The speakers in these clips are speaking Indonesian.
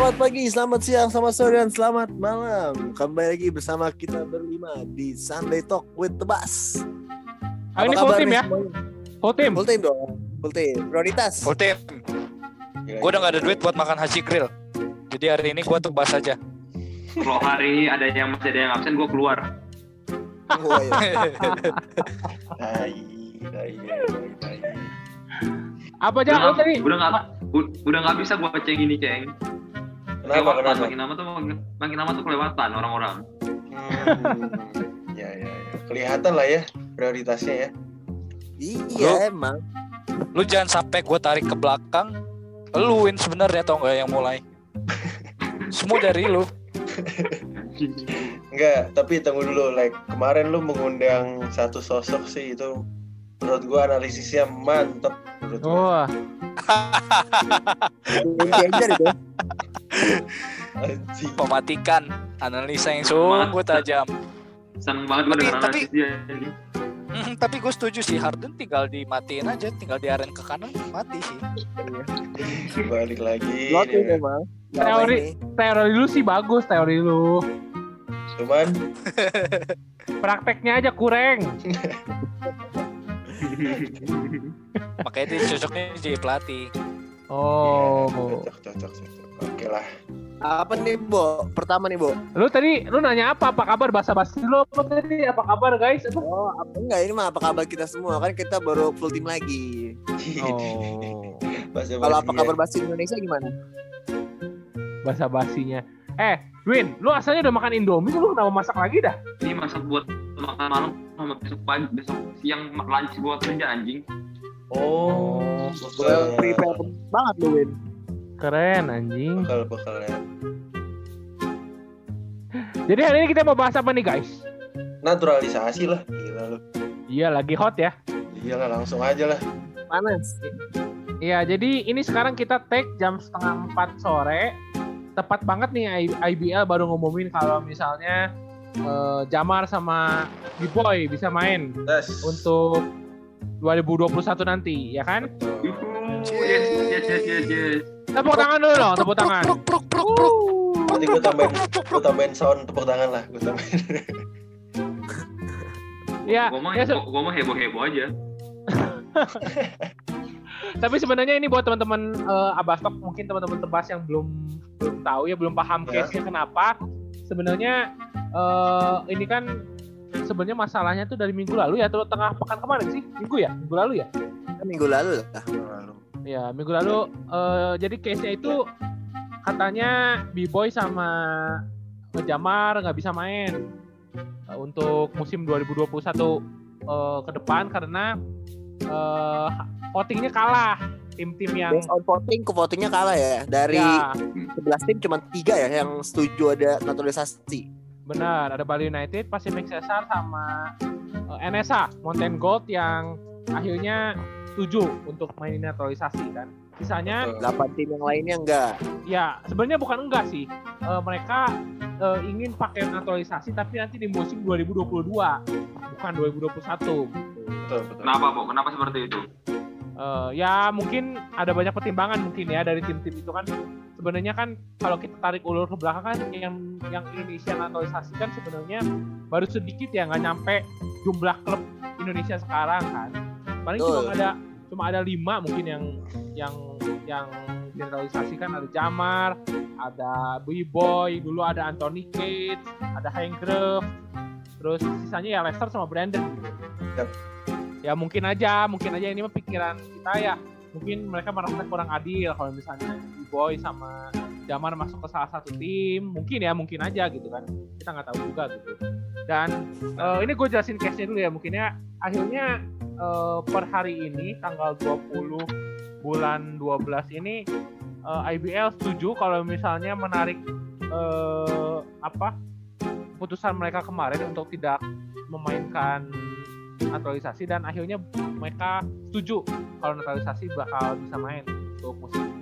Selamat pagi, selamat siang, selamat sore, dan selamat malam. Kembali lagi bersama kita berlima di Sunday Talk with the Bus. Ah, ini full team ya? semuanya? Full team. Full team dong. Full team. Prioritas. Full team. Gue udah gak ada duit buat makan haji grill. Jadi hari ini gue tuh bahas aja. Kalau hari ini ada yang masih ada yang absen, gue keluar. Oh, iya. Apa aja Udah nggak- udah nggak bisa gue cek gini ceng. Kenapa, Kelewatan, kenapa? makin lama tuh makin, makin lama tuh kelewatan orang-orang. Hmm, ya, ya, ya. Kelihatan lah ya prioritasnya ya. iya emang. Lu jangan sampai gue tarik ke belakang. Lu win sebenarnya tau gak yang mulai. Semua dari lu. Enggak, tapi tunggu dulu. Like kemarin lu mengundang satu sosok sih itu menurut gua analisisnya mantep menurut gua. Wah. Anjing. Mematikan analisa yang sungguh tajam. Seneng banget gue Tapi- dengan tapi- analisis dia. ini. Hmm, tapi gue setuju sih Harden tinggal dimatiin aja, tinggal diaren ke kanan mati sih. Balik lagi. Lot ya. memang. Teori. teori lu sih bagus teori lu. Cuman Prakteknya aja kurang. Makanya dia cocoknya jadi pelatih. Oh. cocok, cocok, cocok. Oke lah. Apa nih, Bo? Pertama nih, Bo. Lu tadi lu nanya apa? Apa kabar bahasa basi lu apa tadi? Apa kabar guys? Apa? Oh, apa enggak ini mah apa kabar kita semua? Kan kita baru full team lagi. Oh. Bahasa Kalau apa basi kabar bahasa Indonesia gimana? Bahasa basinya. Eh, Win, lu asalnya udah makan Indomie, lu kenapa masak lagi dah? Ini masak buat makan malam sama besok pagi, besok siang lunch buat kerja anjing. Oh, Gue bakal, prepare banget lu, Win. Keren anjing. bakal, bakal ya. Jadi hari ini kita mau bahas apa nih guys? Naturalisasi lah, gila lu. Iya lagi hot ya. Iya lah, langsung aja lah. Panas. Iya, jadi ini sekarang kita take jam setengah empat sore. Tepat banget nih IBL baru ngumumin kalau misalnya eh, Jamar sama B-Boy bisa main Tes. untuk 2021 nanti, ya kan? Yes, yes, yes, yes, yes. Tepuk tangan dulu dong, tepuk tangan. Pruk, pruk, pruk, pruk. Nanti gue tambahin, gue tambahin sound tepuk tangan lah, gue tambahin. Ya, Gue mah, ya, gue mah heboh-heboh aja. tapi sebenarnya ini buat teman-teman eh, Abastok mungkin teman-teman tebas yang belum belum tahu ya belum paham Ya. case-nya kenapa. Sebenarnya eh, ini kan sebenarnya masalahnya tuh dari minggu lalu ya atau tengah pekan kemarin sih? Minggu ya? Minggu lalu ya? Minggu lalu lah. Ya, minggu lalu eh, jadi case-nya itu katanya B-Boy sama Jamar nggak bisa main eh, untuk musim 2021 eh, ke depan karena eh, votingnya kalah tim-tim yang Based on voting, ke votingnya kalah ya. Dari ya, 11 tim cuma tiga ya yang setuju ada naturalisasi. benar ada Bali United, Pacific Cesar sama eh, NSA Mountain Gold yang akhirnya setuju untuk main naturalisasi kan. Sisanya 8 tim yang lainnya enggak. Ya, sebenarnya bukan enggak sih. Eh, mereka eh, ingin pakai naturalisasi tapi nanti di musim 2022, bukan 2021. Betul, betul. Kenapa, Bo? Kenapa seperti itu? Eh, ya mungkin ada banyak pertimbangan mungkin ya dari tim-tim itu kan. Sebenarnya kan kalau kita tarik ulur ke belakang kan yang yang Indonesia naturalisasi kan sebenarnya baru sedikit ya nggak nyampe jumlah klub Indonesia sekarang kan. Paling cuma Betul. ada cuma ada lima mungkin yang yang yang naturalisasi kan ada Jamar, ada B-Boy, dulu ada Anthony Gates, ada Hank Grove, terus sisanya ya Lester sama Brandon. Yap. Ya mungkin aja, mungkin aja ini mah pikiran kita ya. Mungkin mereka merasa kurang adil kalau misalnya B-Boy sama Jamar masuk ke salah satu tim, mungkin ya, mungkin aja gitu kan. Kita nggak tahu juga gitu. Dan eh, ini gue jelasin case-nya dulu ya, mungkin ya akhirnya eh, per hari ini tanggal 20 bulan 12 ini eh, IBL setuju kalau misalnya menarik eh, apa putusan mereka kemarin untuk tidak memainkan naturalisasi dan akhirnya mereka setuju kalau naturalisasi bakal bisa main untuk musim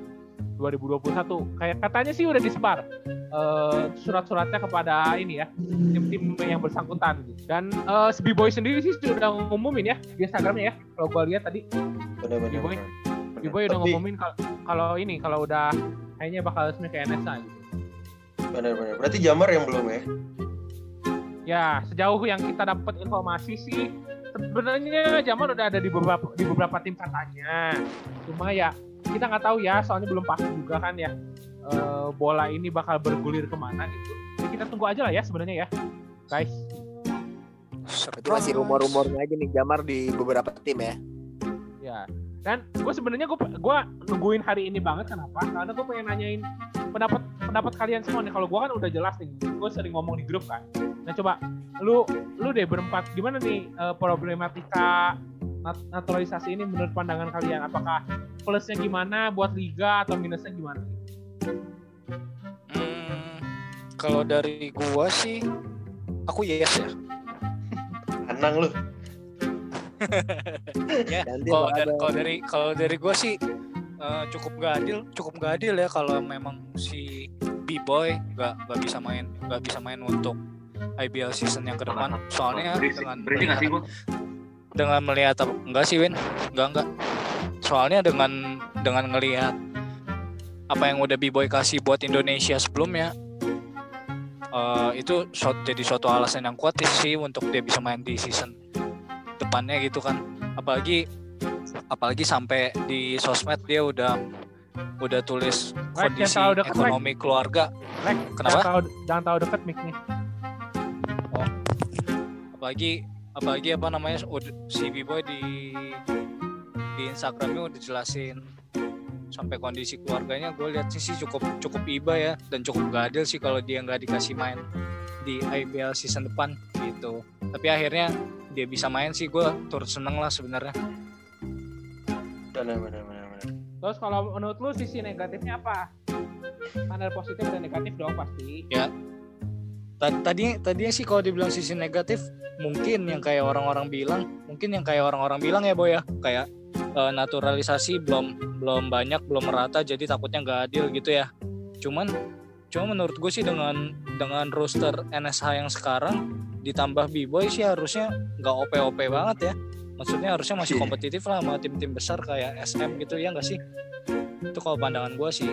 2021 kayak katanya sih udah disebar eh, surat-suratnya kepada ini ya tim-tim yang bersangkutan dan eh, si B-Boy sendiri sih sudah ngumumin ya di Instagramnya ya kalau gue lihat tadi. B-Boy. B-Boy udah ngumumin kal- kalau ini kalau udah kayaknya bakal resmi ke NSA gitu. Benar-benar. Berarti Jamar yang belum ya? Ya, sejauh yang kita dapat informasi sih sebenarnya Jamal udah ada di beberapa di beberapa tim katanya. Cuma ya kita nggak tahu ya, soalnya belum pasti juga kan ya eh, bola ini bakal bergulir ke mana gitu. Jadi kita tunggu aja lah ya sebenarnya ya, guys. Itu masih rumor-rumornya aja nih Jamar di beberapa tim ya. Ya. Dan gue sebenarnya gue gua nungguin hari ini banget kenapa? Karena gue pengen nanyain pendapat pendapat kalian semua nih. Kalau gue kan udah jelas nih, gue sering ngomong di grup kan. Nah coba lu lu deh berempat gimana nih eh, problematika nat- naturalisasi ini menurut pandangan kalian? Apakah plusnya gimana buat liga atau minusnya gimana? Hmm, kalau dari gua sih aku yes ya. Anang lu. ya. Kalau dari kalau dari kalau dari gua sih eh, cukup gak adil, cukup gak adil ya kalau memang si B-boy nggak nggak bisa main nggak bisa main untuk IBL season yang ke depan. Soalnya Berisik- dengan sih? Dengan melihat apa- enggak sih Win. Enggak enggak. Soalnya dengan dengan ngelihat apa yang udah B-boy kasih buat Indonesia sebelumnya eh, itu jadi suatu alasan yang kuat sih untuk dia bisa main di season depannya gitu kan. Apalagi apalagi sampai di sosmed dia udah udah tulis Mike, kondisi deket, ekonomi keluarga. Lek, Kenapa? Jangan tahu jangan tahu deket mic nih. apalagi apalagi apa namanya si B-boy di di Instagramnya udah jelasin sampai kondisi keluarganya gue lihat sih sih cukup cukup iba ya dan cukup gak adil sih kalau dia nggak dikasih main di IBL season depan gitu tapi akhirnya dia bisa main sih gue turut seneng lah sebenarnya Benar, benar. Terus kalau menurut lu sisi negatifnya apa? Ada positif dan negatif dong pasti. Ta- tadi tadinya sih kalau dibilang sisi negatif mungkin yang kayak orang-orang bilang mungkin yang kayak orang-orang bilang ya boy ya. Kayak eh, naturalisasi belum belum banyak belum merata jadi takutnya nggak adil gitu ya. Cuman cuma menurut gue sih dengan dengan roster NSH yang sekarang ditambah B-boy sih harusnya nggak OP-OP banget ya. Maksudnya harusnya masih Iya. kompetitif lah sama tim-tim besar kayak SM gitu ya nggak sih? Itu kalau pandangan gue sih.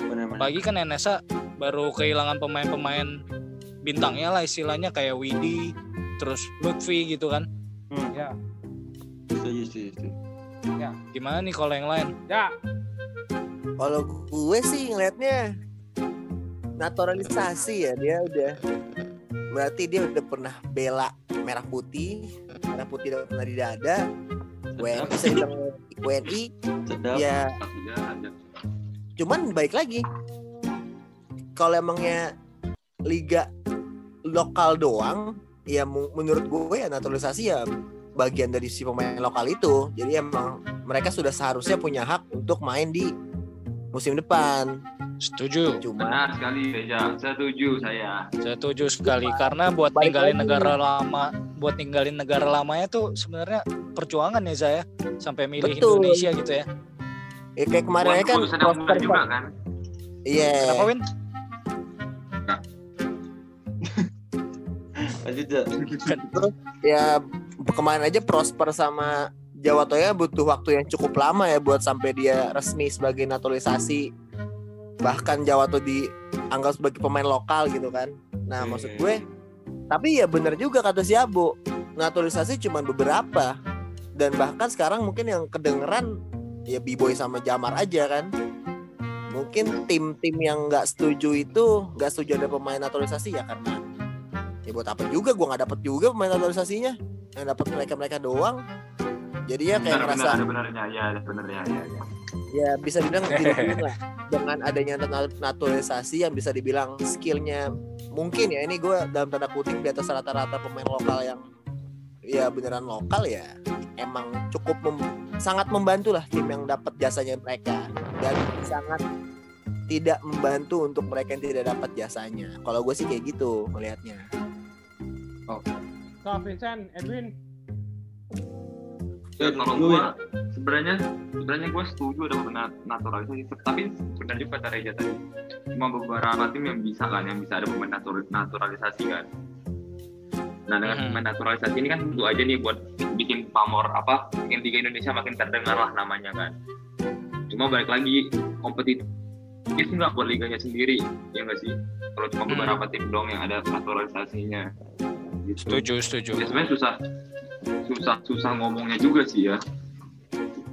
Apalagi kan NSA baru kehilangan pemain-pemain bintangnya lah istilahnya kayak Widi, terus Lutfi gitu kan. Hmm, Ya. setuju, setuju, setuju. Gimana nih kalau yang lain? Ya, Kalau gue sih ngelihatnya naturalisasi ya dia udah berarti dia udah pernah bela merah putih merah putih udah pernah di dada WNI bisa bilang WNI Sedap. ya cuman baik lagi kalau emangnya liga lokal doang ya menurut gue ya naturalisasi ya bagian dari si pemain lokal itu jadi emang mereka sudah seharusnya punya hak untuk main di musim depan Setuju, cuma Benar sekali Reza. Setuju saya. setuju sekali karena buat Balik ninggalin lagi. negara lama, buat ninggalin negara lamanya tuh sebenarnya perjuangan ya saya sampai milih Betul. Indonesia gitu ya. ya kayak kemarin kan prospek juga kan. iya Kenapa Win? Lanjut ya. ya kemarin aja Prosper sama Jawa Toya butuh waktu yang cukup lama ya buat sampai dia resmi sebagai naturalisasi bahkan Jawa Toya dianggap sebagai pemain lokal gitu kan nah Hmm. maksud gue tapi ya bener juga kata si Abu naturalisasi cuma beberapa dan bahkan sekarang mungkin yang kedengeran ya B-Boy sama Jamar aja kan mungkin tim-tim yang nggak setuju itu nggak setuju ada pemain naturalisasi ya karena ya buat apa juga gua nggak dapet juga pemain naturalisasinya yang dapat mereka mereka doang jadi ya kayak benernya. Ya, benernya. Ya, ya. ya bisa dibilang lah dengan adanya nat- naturalisasi yang bisa dibilang skillnya mungkin ya ini gue dalam tanda kutip di atas rata-rata pemain lokal yang ya beneran lokal ya emang cukup mem- sangat membantu lah tim yang dapat jasanya mereka dan sangat tidak membantu untuk mereka yang tidak dapat jasanya kalau gue sih kayak gitu melihatnya so Vincent, Edwin, Ya, kalau gua sebenarnya sebenarnya gua setuju ada naturalisasi tapi benar juga kata Reza tadi cuma beberapa tim yang bisa kan yang bisa ada pemain natur- naturalisasi kan nah dengan Mhm. pemain naturalisasi ini kan tentu aja nih buat bikin pamor apa bikin liga Indonesia makin terdengar lah namanya kan cuma balik lagi kompetitif If nggak buat liganya sendiri, ya nggak sih? Kalau cuma Hmm. beberapa tim dong yang ada naturalisasinya. Gitu. Setuju, setuju. Ya, sebenarnya susah, susah, susah ngomongnya juga sih ya.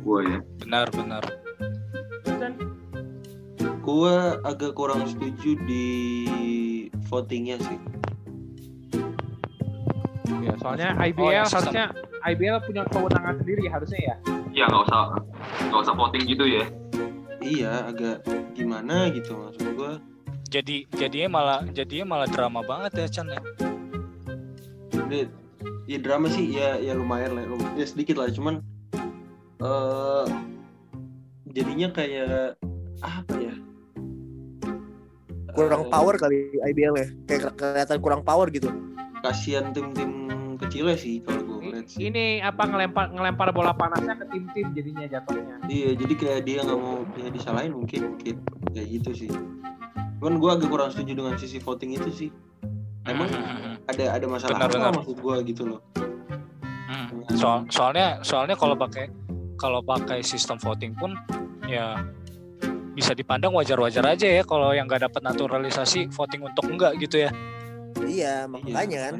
Gua ya. Benar, benar. Gua agak kurang setuju di votingnya sih. ya soalnya Oh, IBL yang sistem. harusnya IBL punya kewenangan sendiri harusnya ya. Ya nggak usah, nggak usah voting gitu ya. Iya, agak gimana gitu maksud gua. Jadi jadinya malah jadinya malah drama banget ya Chan ya. Ini ya drama sih ya ya lumayan lah, ya sedikit lah cuman eh jadinya kayak apa ya? kurang Eh, power kali IBL ya kayak ke- kelihatan kurang power gitu Kasihan tim-tim kecilnya sih kalau gue ngeliat sih. Ini apa ngelempar ngelempar bola panasnya ke tim-tim jadinya jatuhnya. Iya, jadi kayak dia nggak mau ya disalahin mungkin mungkin kayak gitu sih. Cuman gue agak kurang setuju dengan sisi voting itu sih. Emang Hmm, ada ada masalah Benar, apa benar. maksud gue gitu loh. hmm. Soal, soalnya soalnya kalau pakai kalau pakai sistem voting pun ya bisa dipandang wajar-wajar aja ya kalau yang nggak dapat naturalisasi voting untuk enggak gitu ya. iya Iya, makanya kan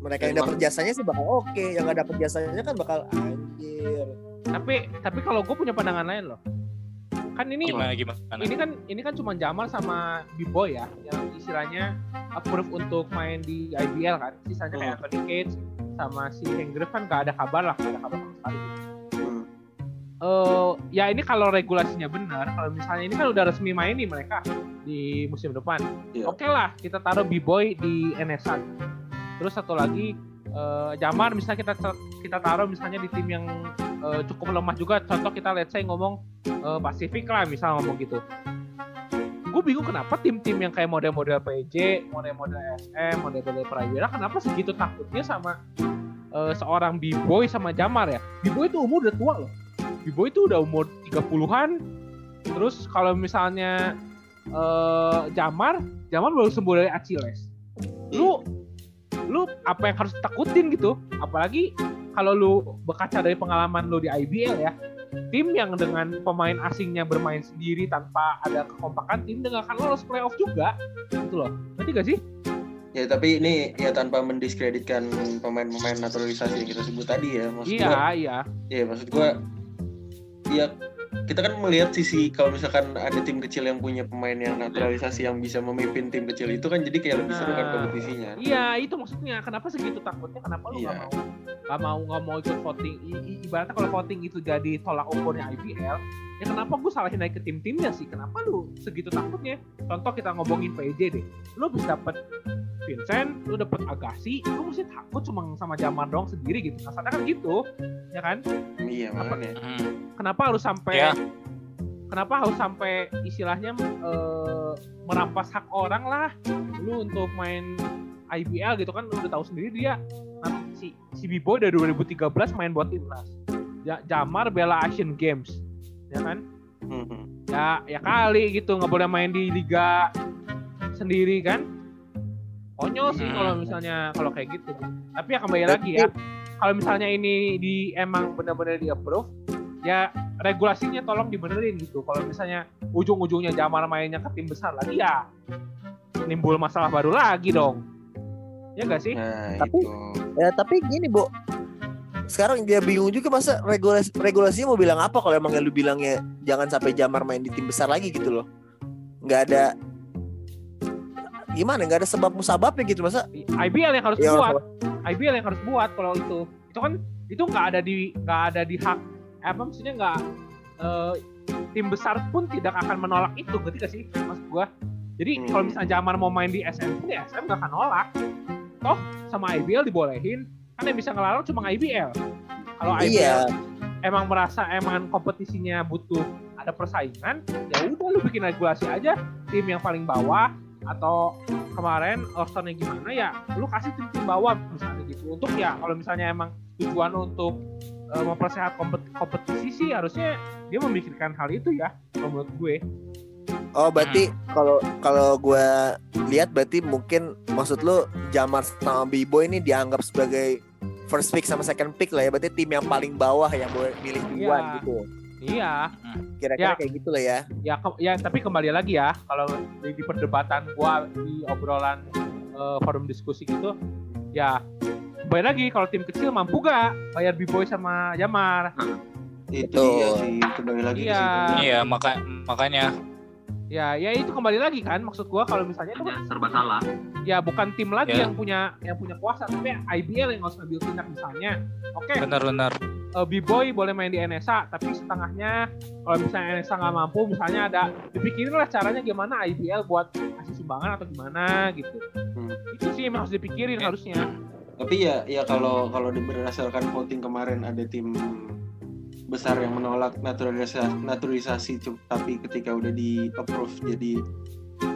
mereka yang dapat jasanya sih bakal oke yang nggak dapat jasanya kan bakal anjir Tapi tapi kalau gue punya pandangan lain loh. Kan ini Gimana gimana? ini kan ini kan cuma Jamal sama B-Boy ya yang istilahnya approve untuk main di IBL kan. Sisanya kayak. Anthony Cage sama si Henggrif kan gak ada kabar lah, gak ada kabar sama sekali. Hmm. Eh ya ini kalau regulasinya benar, kalau misalnya ini kan udah resmi main nih mereka di musim depan. Iya. Oke lah, kita taruh B-Boy di NSA. Terus satu lagi eh, Jamar misalnya kita kita taruh misalnya di tim yang eh, cukup lemah juga. Contoh kita let's say ngomong eh, Pasifik lah misal ngomong gitu. Gue bingung kenapa tim-tim yang kayak model-model PJ, model-model SM, model-model Prawira kenapa segitu takutnya sama eh, seorang B-Boy sama Jamar ya. B-Boy itu umur udah tua loh. B-Boy itu udah umur 30-an. Terus kalau misalnya eh Jamar, Jamar baru sembuh dari Achilles. Lu lu apa yang harus takutin gitu? Apalagi kalau lu berkaca dari pengalaman lu di IBL ya. Tim yang dengan pemain asingnya bermain sendiri tanpa ada kekompakan tim dengan akan lolos playoff juga gitu loh. Nanti gak sih? Ya tapi ini ya tanpa mendiskreditkan pemain-pemain naturalisasi yang kita sebut tadi ya. Maksud Iya, gua, iya. ya maksud gua ya kita kan melihat sisi kalau misalkan ada tim kecil yang punya pemain yang naturalisasi yang bisa memimpin tim kecil itu kan jadi kayak lebih seru kan Nah. kompetisinya. Iya, itu maksudnya. Kenapa segitu takutnya? Kenapa lu Iya. mau nggak mau nggak mau ikut voting? I- i- ibaratnya kalau voting itu jadi tolak ukurnya IPL, ya kenapa gue salahin naik ke tim-timnya sih? Kenapa lu segitu takutnya? Contoh kita ngomongin PJ deh, lu bisa dapet Vincent, lu dapet Agassi, lu mesti takut cuma sama Jamar doang sendiri gitu. Kasarnya kan gitu, ya kan? Iya makanya. Hmm. Kenapa harus sampai Ya. kenapa harus sampai istilahnya eh, merampas hak orang lah lu untuk main IBL gitu kan lu udah tahu sendiri dia nanti si si Biboy dari 2013 main buat timnas ja, Jamar bela Asian Games ya kan Mhm. ya ya kali gitu nggak boleh main di liga sendiri kan konyol sih Hmm. kalau misalnya kalau kayak gitu. Tapi ya kembali lagi ya kalau misalnya ini di emang benar-benar di approve ya regulasinya tolong dibenerin gitu. Kalau misalnya ujung-ujungnya Jamar mainnya ke tim besar lagi ya nimbul masalah baru lagi dong. Ya gak sih? Nah Tapi- itu. ya tapi gini bu sekarang dia bingung juga masa regulasi regulasinya mau bilang apa kalau emang lu bilangnya jangan sampai Jamar main di tim besar lagi gitu loh. Nggak ada gimana? Nggak ada sebab musababnya gitu masa? IBL yang harus ya buat IBL yang harus buat kalau itu. Itu kan itu nggak ada di nggak ada di hak eh, apa maksudnya nggak eh, tim besar pun tidak akan menolak itu. Ngerti gak sih maksud gua? Jadi Hmm. kalau misalnya Jamar mau main di SM pun ya SM nggak akan nolak. Toh sama IBL dibolehin. Kan yang bisa ngelarang cuma IBL kalau IBL iya emang merasa emang kompetisinya butuh ada persaingan ya udah lu bikin regulasi aja tim yang paling bawah atau kemarin rosternya gimana ya lu kasih tim tim bawah misalnya gitu. Untuk ya kalau misalnya emang tujuan untuk eh, mempersehat kompet- kompetisi sih harusnya dia memikirkan hal itu ya kalau menurut gue. Oh berarti kalau kalau gue lihat berarti mungkin maksud lu Jamar sama Bibo ini dianggap sebagai first pick sama second pick lah ya. Berarti tim yang paling bawah yang boleh milih duluan Iya. gitu Iya, Kira-kira Ya. kayak gitu lah ya. ya ke- ya tapi kembali lagi ya kalau di, di perdebatan gua di obrolan eh, forum diskusi gitu ya kembali lagi kalau tim kecil mampu gak bayar B-Boy sama Jamar Itu Betul. dia sih kembali lagi Iya. situ. Iya, maka makanya ya ya itu kembali lagi kan maksud gua kalau misalnya itu Hanya serba salah. ya bukan tim lagi Ya. yang punya yang punya kuasa tapi IBL yang harus ngambil tindak misalnya oke benar-benar eh, B-Boy boleh main di NSA tapi setengahnya kalau misalnya NSA nggak mampu misalnya ada dipikirin lah caranya gimana IBL buat kasih sumbangan atau gimana gitu Hmm. itu sih yang harus dipikirin Ya. harusnya Tapi ya ya kalau kalau berdasarkan voting kemarin ada tim besar yang menolak naturalisasi naturalisasi tapi ketika udah di approve jadi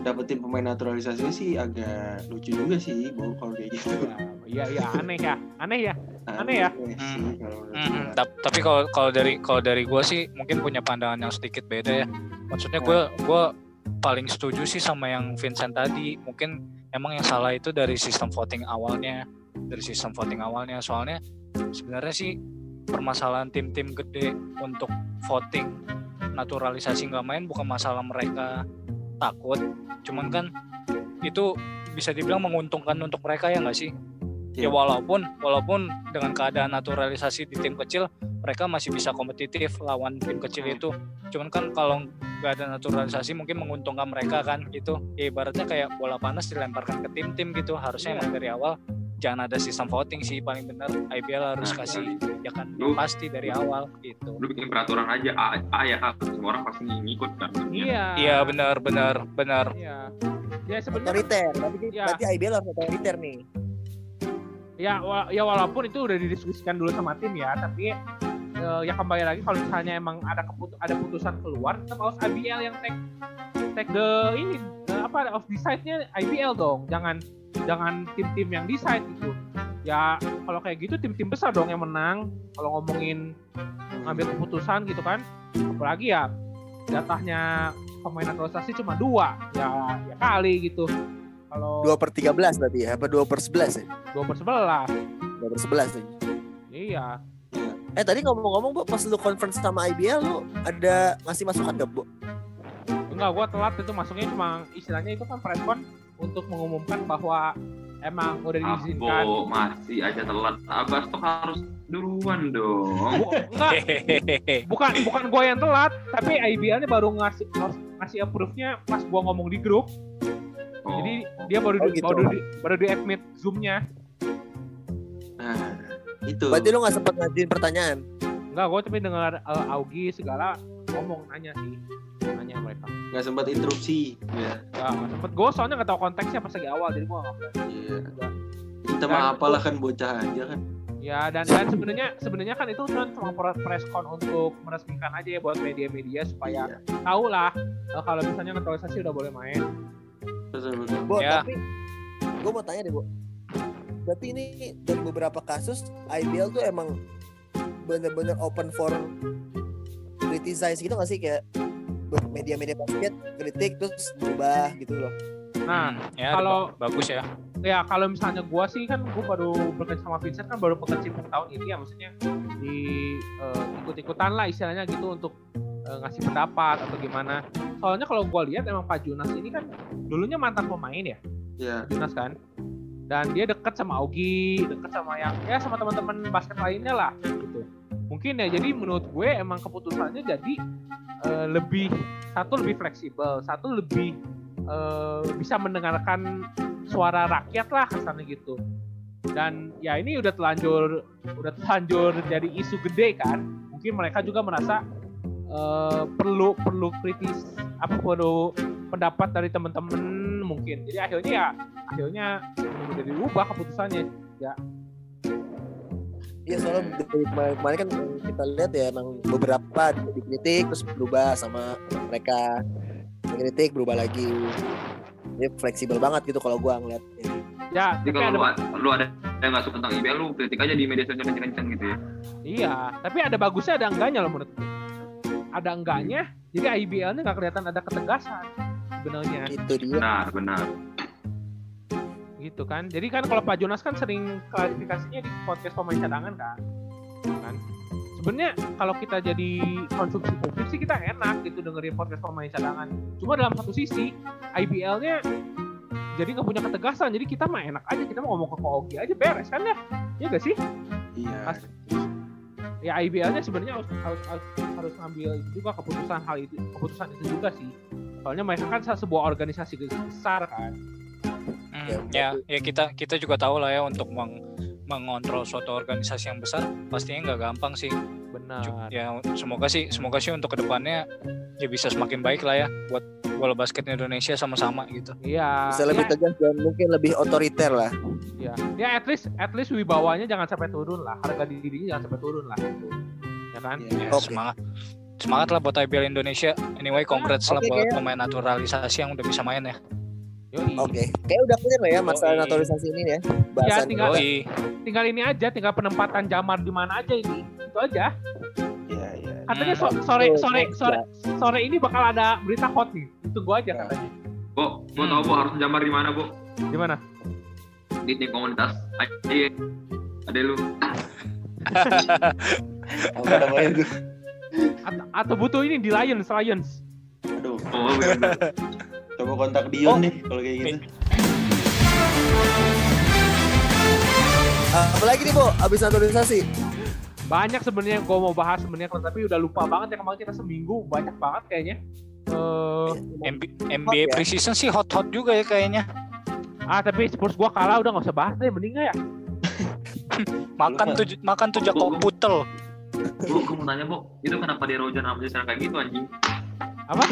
dapetin pemain naturalisasi sih agak lucu juga sih kalau kayak gitu. ya iya iya aneh ya aneh ya Aneh ya? sih Hmm. Mm, gua. tap- tapi kalau kalau dari kalau dari gue sih mungkin punya pandangan yang sedikit beda ya. Maksudnya gue gue paling setuju sih sama yang Vincent tadi. Mungkin emang yang salah itu dari sistem voting awalnya, dari sistem voting awalnya. Soalnya sebenarnya sih permasalahan tim-tim gede untuk voting naturalisasi nggak main bukan masalah mereka takut, cuman kan itu bisa dibilang menguntungkan untuk mereka ya nggak sih? ya Iya. walaupun walaupun dengan keadaan naturalisasi di tim kecil mereka masih bisa kompetitif lawan tim kecil itu cuman kan kalau nggak ada naturalisasi mungkin menguntungkan mereka kan gitu ya ibaratnya kayak bola panas dilemparkan ke tim-tim gitu harusnya Iya. emang dari awal jangan ada sistem voting sih paling benar IBL harus Nah, kasih ya kan Lu- pasti dari awal gitu Lu bikin peraturan aja A, A ya A. Semua orang pasti ngikut kan. iya iya benar benar benar iya ya sebenarnya Otoriter. Berarti, Ya. berarti IBL harus otoriter nih. ya wa- ya walaupun itu udah didiskusikan dulu sama tim ya tapi eh, ya kembali lagi kalau misalnya emang ada keput ada putusan keluar tetap harus IBL yang take take the ini eh, apa of decide-nya IBL dong jangan jangan tim-tim yang decide gitu ya kalau kayak gitu tim-tim besar dong yang menang. Kalau ngomongin ngambil keputusan gitu kan. Apalagi ya jatahnya pemain naturalisasi cuma dua. Ya ya kali gitu. Kalau 2 per 13 berarti ya. Apa 2 per 11 ya? dua per sebelas. 2 per 11 lagi. iya. Eh tadi ngomong-ngomong Bu, pas lu conference sama IBL lu ada ngasih masukan gak Bu? Enggak, gua telat itu masuknya cuma istilahnya itu kan preskon untuk mengumumkan bahwa emang udah diizinkan. Abo masih aja telat. Abbas tuh harus duluan dong. Bu- enggak, bukan bukan gua yang telat, tapi IBL-nya baru ngasih harus ngasih approve-nya pas gua ngomong di grup. Oh. Jadi dia baru Oh, di, gitu. baru di, baru di admit Zoom-nya. Nah, itu. Berarti lu gak sempat ngajuin pertanyaan. Enggak, gua tapi dengar eh, Augie segala ngomong nanya sih. Nanya mereka. Nggak sempat interupsi. Ya. Enggak sempet. Gua soalnya nggak tahu konteksnya pas lagi awal, jadi nggak berani. Iya. Kita mah apalah kan bocah aja kan. Ya dan dan sebenarnya sebenarnya kan itu kan cuma pre- preskon untuk meresmikan aja ya buat media-media supaya Iya. tahu lah eh, kalau misalnya naturalisasi udah boleh main. Betul betul. Bu, Ya. tapi gue mau tanya deh Bu. Berarti ini dari beberapa kasus IBL tuh emang bener-bener open for criticize gitu gak sih kayak media-media basket kritik terus berubah gitu loh. Nah, Hmm, ya kalau- ba- bagus ya ya kalau misalnya gua sih kan gua baru bekerja sama Vincent kan baru berkecimpung tahun ini ya maksudnya di eh, ikut-ikutan lah istilahnya gitu untuk eh, ngasih pendapat atau gimana. Soalnya kalau gua lihat emang Pak Junas ini kan dulunya mantan pemain ya. Ya. Junas kan dan dia deket sama Augie deket sama yang ya sama teman-teman basket lainnya lah gitu mungkin ya jadi menurut gue emang keputusannya jadi eh, lebih satu lebih fleksibel satu lebih eh, bisa mendengarkan suara rakyat lah kesannya gitu. Dan ya ini udah telanjur udah telanjur jadi isu gede kan. Mungkin mereka juga merasa eh, perlu perlu kritis apa perlu pendapat dari teman-teman mungkin. Jadi akhirnya ya akhirnya udah diubah keputusannya Iya soalnya dari kemarin, kemarin kan kita lihat ya emang beberapa dikritik terus berubah sama mereka dikritik berubah lagi. Dia fleksibel banget gitu kalau gua ngeliat. ya Jadi kalau ada lu, lu ada yang nggak suka tentang IBL lu kritik aja di media sosial kenceng-kenceng gitu ya. iya tapi ada bagusnya ada enggaknya loh menurut gue ada enggaknya jadi IBL-nya nggak kelihatan ada ketegasan sebenarnya Itu dia. Benar, benar. Gitu kan jadi kan kalau Pak Jonas kan sering klarifikasinya di podcast pemain cadangan kan kan sebenarnya kalau kita jadi konsumsi publik sih kita enak gitu dengerin podcast pemain cadangan. Cuma dalam satu sisi IBL-nya jadi nggak punya ketegasan. Jadi kita mah enak aja kita mau ngomong ke Kogi aja beres kan ya? Iya gak sih? Iya. As- Ya IBL-nya sebenarnya harus, harus harus harus ngambil juga keputusan hal itu keputusan itu juga sih. Soalnya mereka kan sebuah organisasi besar kan. Hmm, ya, ya kita kita juga tahu lah ya untuk meng mengontrol suatu organisasi yang besar pastinya nggak gampang sih. Benar. Ya semoga sih semoga sih untuk ke depannya ya bisa semakin baik lah ya buat bola basket Indonesia sama-sama gitu. Iya. Bisa lebih ya, tegas dan mungkin lebih otoriter lah. ya. ya at least at least wibawanya jangan sampai turun lah. Harga dirinya jangan sampai turun lah gitu. Ya kan? Iya. Ya, Oke. semangat semangat lah buat IBL Indonesia. Anyway, congrats lah Oke, buat pemain naturalisasi yang udah bisa main ya. Oke, kayak udah clear lah ya masalah naturalisasi ini ya. Bahasan tinggal- kita. Yoi. Tinggal ini aja, tinggal penempatan Jamar di mana aja ini. Itu aja. Iya, iya. Katanya Hmm. so- sore sore sore sore ini bakal ada berita hot nih. Tunggu aja Ya. katanya. Bo, Bo Hmm. tau Bo harus jamar di mana Bo? Di mana? Di tim komunitas. Iya. Ada lu. Apa namanya tuh? At- atau butuh ini di Lions, Lions. Aduh, Oh, bener. coba kontak Dion Oh. nih kalau kayak gitu. Ah, Apalagi nih, Bo, abis naturalisasi. Banyak sebenarnya yang gue mau bahas sebenarnya kalau tapi udah lupa banget ya kemarin kita seminggu banyak banget kayaknya. Eh MB- NBA ya. preseason sih hot-hot juga ya kayaknya. ah tapi Spurs gua kalah udah nggak usah bahas deh mending ya. Makan tuh makan tuh Jakob Putel. Bo, gue mau tanya Bo, itu kenapa dia Rojan namanya sekarang kayak gitu anjing? Apa?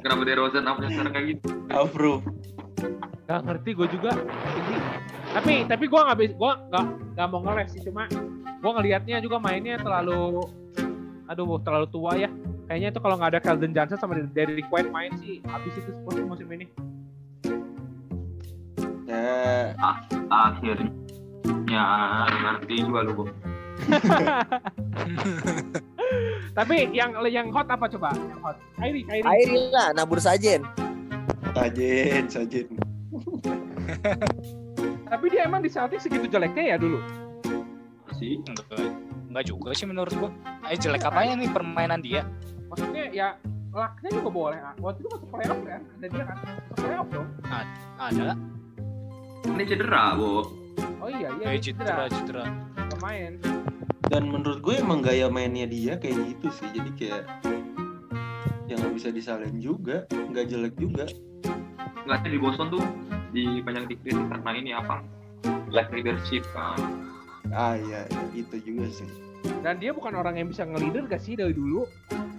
Kenapa dia Rojan namanya sekarang kayak gitu? Afro. Gak ngerti gue juga. Ini. Tapi tapi gue nggak bis- gua nggak nggak mau ngeles sih cuma gue ngelihatnya juga mainnya terlalu aduh terlalu tua ya. Kayaknya itu kalau nggak ada Keldon Johnson sama Derrick White main sih habis itu Spurs musim ini. Ya, Akhirnya ngerti juga lu Bo. Tapi yang yang hot apa coba? Yang hot. Kyrie, Kyrie. Airi lah, nabur sajen. sajen, sajen. Tapi dia emang di Celtics segitu jeleknya ya dulu. Sih. Enggak, enggak juga sih menurut gua. Eh jelek apanya nih permainan dia? Maksudnya ya lucknya juga boleh. ah. Waktu itu masuk playoff kan? Ada dia kan? Masuk playoff dong. Ada. Ini cedera, Bo. Oh iya iya. Eh cedera cedera. Pemain. Dan menurut gue emang gaya mainnya dia kayak gitu sih. Jadi kayak yang nggak bisa disalahin juga, nggak jelek juga. Enggak di Boston tuh di banyak dikritik karena ini apa? Lack leadership kan. Ah iya, iya, itu juga sih. Dan dia bukan orang yang bisa nge-leader gak sih dari dulu?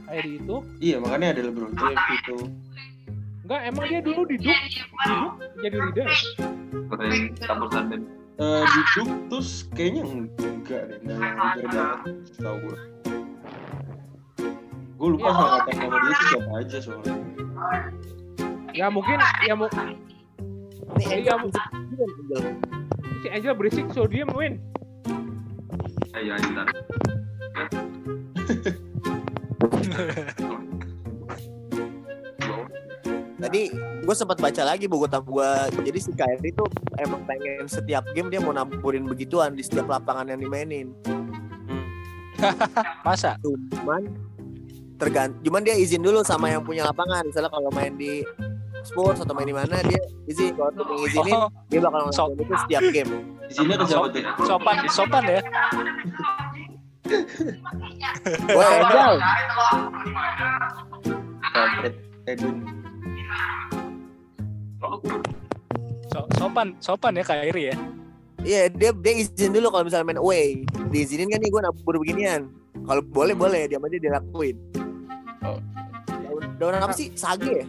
Kyrie itu. Iya makanya ada LeBron James itu. Enggak, emang dia dulu di Duke, di Duke jadi leader. Keren campur tangan. Eh di Duke terus kayaknya enggak deh, enggak yang leader banget setahu gue. Gue lupa salah kata nama dia tuh siapa aja soalnya. Ya mungkin ya mau Iya, juga, Angel. si Angel berisik so dia win. Ayo, ayo, ntar. Tadi gue sempat baca lagi buku tamu gue. Jadi si Kyrie tuh emang pengen setiap game dia mau nampurin begituan di setiap lapangan yang dimainin. Masa? Cuman tergant, cuman dia izin dulu sama yang punya lapangan. Misalnya kalau main di Spurs atau main di mana dia izin kalau untuk mengizinin Oh, dia bakal Oh. ngelakuin itu setiap game. Izinnya ke siapa tuh? sopan sopan ya. Wah, Angel. Kampret Edwin. So- sopan sopan ya Kyrie ya. Iya, dia dia izin dulu kalau misalnya main away. Diizinin kan nih gue nabur beginian. Kalau boleh boleh, diam aja dilakuin. Oh. Daun, daun apa sih? Sage ya?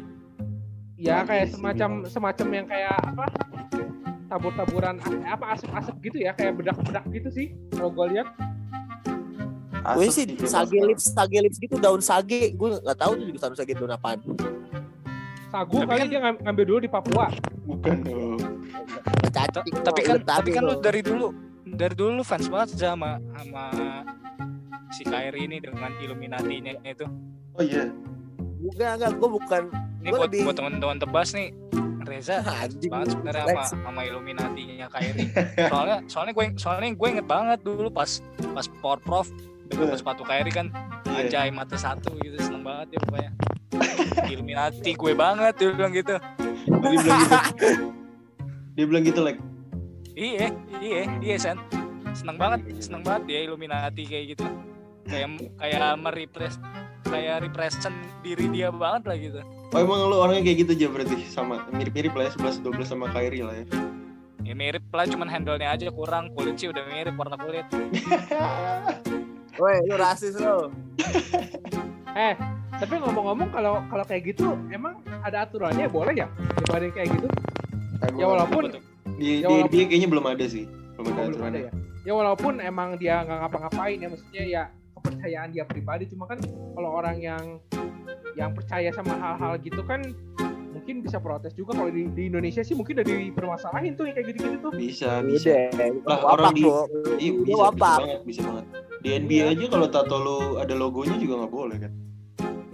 Ya kayak semacam semacam yang kayak apa? Tabur-taburan apa asap-asap gitu ya, kayak bedak-bedak gitu sih. Kalau gue lihat. Gue sih sage lips, sage lips gitu daun sage. Gue nggak tahu tuh juga daun sage daun apaan. Sagu Tapi kali kan- dia ngam- ngambil dulu di Papua. Bukan dong. Cacing. Tapi kan tapi kan lu dari dulu dari dulu lu fans banget sama sama si Kyrie ini dengan Illuminati-nya itu. Oh iya. Enggak, enggak, gue bukan Ini Gua buat lebih- buat teman-teman tebas nih. Reza anjing. banget sebenarnya sama sama Illuminati-nya Kyrie. Soalnya soalnya gue soalnya gue inget banget dulu pas pas Power Prof dapat sepatu Kyrie kan Iya. Anjay mata satu gitu seneng banget ya pokoknya. Illuminati gue banget dia bilang gitu. Dia bilang gitu. Dia bilang gitu like iya iya iya sen. Seneng banget seneng banget ya Illuminati kayak gitu. Kayak kayak merepres kayak represent diri dia banget lah gitu. Oh emang lu orangnya kayak gitu aja berarti? Sama mirip-mirip lah ya 11 12 sama Kyrie lah ya. ya mirip lah cuman handle-nya aja kurang. Kulit sih udah mirip warna kulit Woi, lu rasis lu. Eh, tapi ngomong-ngomong kalau kalau kayak gitu emang ada aturannya boleh ya? Dibanding kayak gitu? Ya walaupun di, ya di walaupun- NBA kayaknya belum ada sih. Belum ada Oh, belum ada aturannya. ya. Ya walaupun emang dia nggak ngapa-ngapain ya maksudnya ya kepercayaan dia pribadi cuma kan kalau orang yang yang percaya sama hal-hal gitu kan mungkin bisa protes juga kalau di, di Indonesia sih mungkin udah dipermasalahin tuh yang kayak gitu-gitu tuh. Bisa, bisa. Udah, Lah, orang di-. Iya, bisa, bisa banget, bisa banget. Di NBA aja kalau tato lu ada logonya juga nggak boleh kan.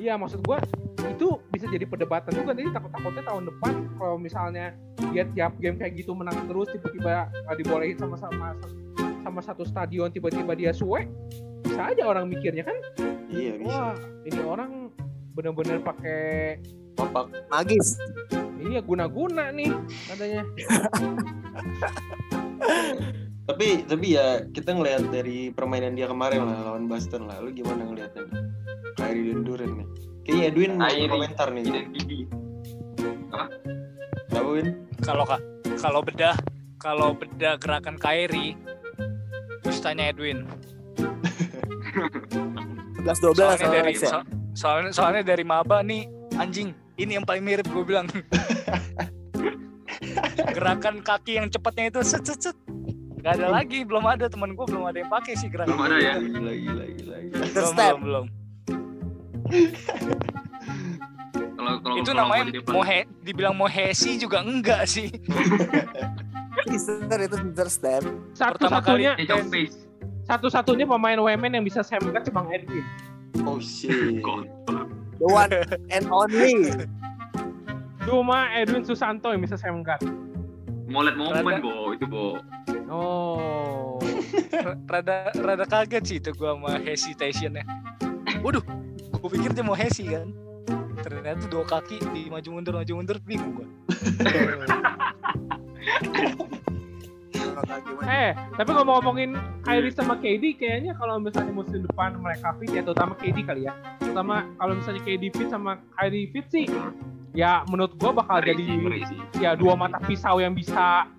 Iya maksud gua itu bisa jadi perdebatan juga nanti takut-takutnya tahun depan kalau misalnya dia tiap game kayak gitu menang terus tiba-tiba nggak dibolehin sama sama sama satu stadion tiba-tiba dia suwe bisa aja orang mikirnya kan Iya, bisa. wah ini orang bener-bener pakai Wapak. Magis. ini ya guna-guna nih katanya Tapi tapi ya kita ngelihat dari permainan dia kemarin lah lawan Boston lah. Lu gimana ngeliatnya? Kyrie dan Durant nih. Kayaknya Edwin mau komentar nih. Win? kalau ka- kalau bedah kalau bedah gerakan Kyrie terus tanya Edwin 11 12 soalnya dari ya. so- soalnya soalnya dari maba nih anjing ini yang paling mirip gue bilang gerakan kaki yang cepatnya itu set set set Gak ada lagi belum ada teman gue belum ada yang pakai sih gerakan Belum ada ya? Gila gila gila. gila. belum belum belum kalau kalau itu kalau namanya mohe dibilang mohesi juga enggak sih Caesar itu Caesar step. satu-satunya Eh, jump pace. satu-satunya pemain women yang bisa Gat cuma Edwin Oh shit. The one and only. cuma Edwin Susanto yang bisa Gat Mau liat momen Rada- bo itu bo. oh. Rada rada kaget sih itu gue sama hesitationnya waduh gue pikir dia mau hesi kan. Ternyata dua kaki di maju mundur maju mundur bingung gue Eh, tapi ngomong-ngomongin Kyrie sama KD, kayaknya kalau misalnya musim depan mereka fit ya, terutama KD kali ya. Terutama kalau misalnya KD fit sama Kyrie fit sih, ya menurut gua bakal jadi ya dua mata pisau yang bisa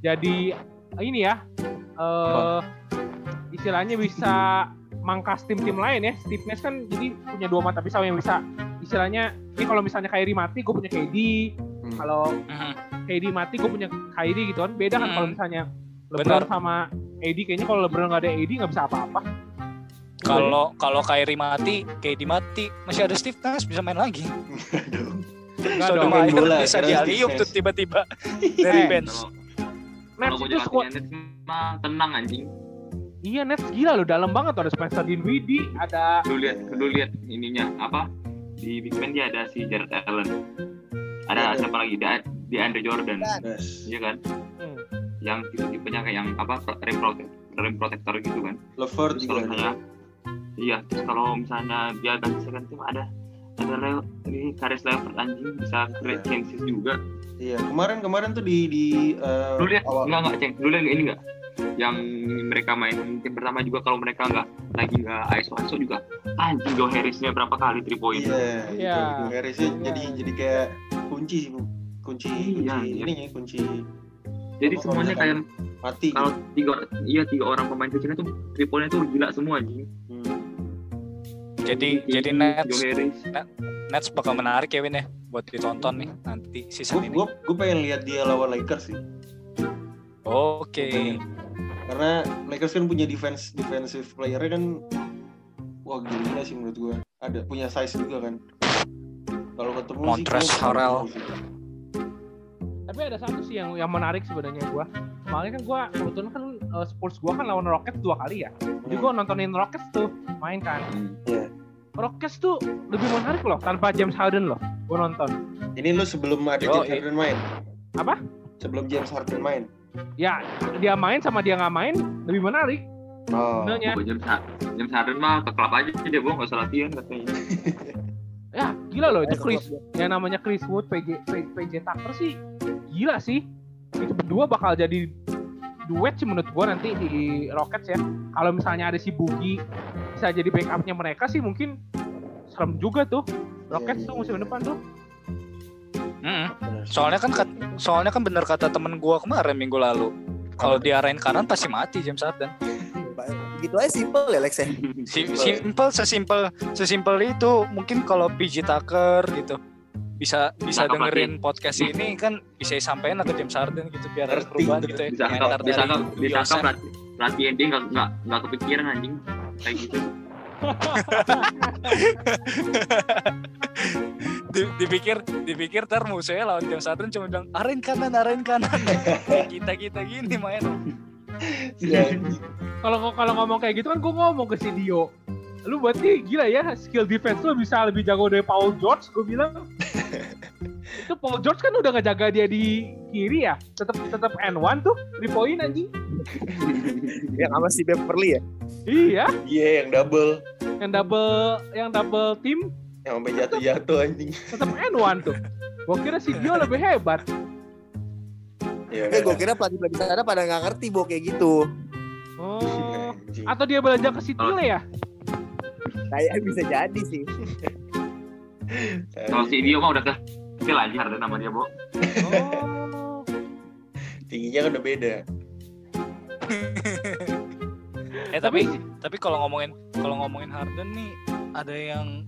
jadi ini ya, eh istilahnya bisa mangkas tim-tim lain ya. Steve Nash kan jadi punya dua mata pisau yang bisa istilahnya ini kalau misalnya Kyrie mati, gue punya KD. Hmm. Kalau KD mati, gue punya Kyrie gitu kan. Beda kan Hmm. kalau misalnya LeBron Benar. sama AD kayaknya kalau LeBron nggak ada AD nggak bisa apa-apa. kalau kalau Kyrie mati KD mati masih ada Steve Nash bisa main lagi dong. main bola, bisa dialiup tuh tiba-tiba dari Eh. bench Nets itu squad tenang anjing. iya Nets gila loh dalam banget tuh ada Spencer Dinwiddie ada Lu lihat lu lihat ininya apa? Di Big Man dia ada si Jared Allen. Ada Ada. siapa lagi? Di, di Andre Jordan. Yes. Iya kan? hmm, Yang tipe-tipenya kayak yang apa? Rim protector, rim protector gitu kan. Terus juga misalnya Iya, terus kalau misalnya dia ganti second team ada ada Leo, ini Karis Levert anjing bisa create chances juga. Iya, kemarin kemarin tuh di di eh, Lu lihat awal enggak enggak ceng, lu lihat nggak ini enggak? Yang mereka main tim pertama juga kalau mereka enggak lagi enggak ISO ISO juga anjing Joe Harrisnya berapa kali 3 point. Iya, Iya. itu Harrisnya Iya. jadi jadi kayak kunci sih, Bu. kunci kunci Iya, iya. ini ya kunci Jadi Apa semuanya kayak mati. kalau tiga iya tiga orang pemain kecilnya tuh 3 pointnya tuh gila semua anjing. Hmm. jadi Joe jadi Nets. Nets bakal menarik ya Win ya buat ditonton nih nanti season ini Gue gue pengen lihat dia lawan Lakers sih, oke karena Lakers kan punya defense defensive playernya kan, wah gila sih menurut gue. Ada punya size juga kan. Kalau ketemu gua- Harrell. tapi ada satu sih yang yang menarik sebenarnya gua kemarin kan gua kebetulan kan eh, Spurs gua kan lawan Rockets dua kali ya jadi gua nontonin Rockets tuh main kan Hmm. Iya. Rockets tuh lebih menarik loh tanpa James Harden loh gua nonton Ini lu sebelum ada Yo, James i- Harden main. Apa? Sebelum James Harden main. ya dia main sama dia nggak main lebih menarik Oh. sebenarnya Har- James Harden mah ke klub aja dia gue nggak usah latihan katanya. ya gila loh itu Eh, Chris yang namanya Chris Wood PJ PJ Tucker sih gila sih itu berdua bakal jadi duet sih menurut gua nanti di Rockets ya kalau misalnya ada si Bugi bisa jadi backupnya mereka sih mungkin serem juga tuh Rockets Iya, tuh iya, musim iya. depan tuh Mm-mm. Bener. Soalnya kan soalnya kan bener kata temen gua kemarin minggu lalu. Kalau diarahin kanan pasti mati James Harden. Gitu aja simple ya Lex ya Si- Simple, sesimpel sesimpel itu. Mungkin kalau PG Tucker gitu bisa bisa Tangkap dengerin podcast ini kan bisa disampaikan ke James Harden gitu biar ada Ngerti, perubahan gitu ya. Disangka disangka disangka pelatih pelatih dia nggak nggak nggak kepikiran anjing kayak gitu. Di- dipikir dipikir ntar musuhnya lawan James Harden cuma bilang arahin kanan arahin kanan kita kita gini main. kalau kalau ngomong kayak gitu kan gua ngomong ke si Dio. Lu berarti gila ya skill defense lu bisa lebih jago dari Paul George gue bilang. Itu Paul George kan udah ngejaga dia di kiri ya? Tetap tetap N1 tuh 3 point anjing. Yang sama si Beverly ya? Iya. Iya yang double. Yang double yang double team. Yang sampai jatuh-jatuh anjing. tetap N1 tuh. Gue kira si Dio lebih hebat Iya. eh gue kira pelatih pelatih sana pada nggak ngerti bo kayak gitu oh atau dia belanja ke City Oh. ya kayak bisa jadi sih Kalau si Dio mah udah kecil aja Harden sama dia, Bo. oh tingginya kan udah beda. eh tapi tapi kalau ngomongin kalau ngomongin Harden nih ada yang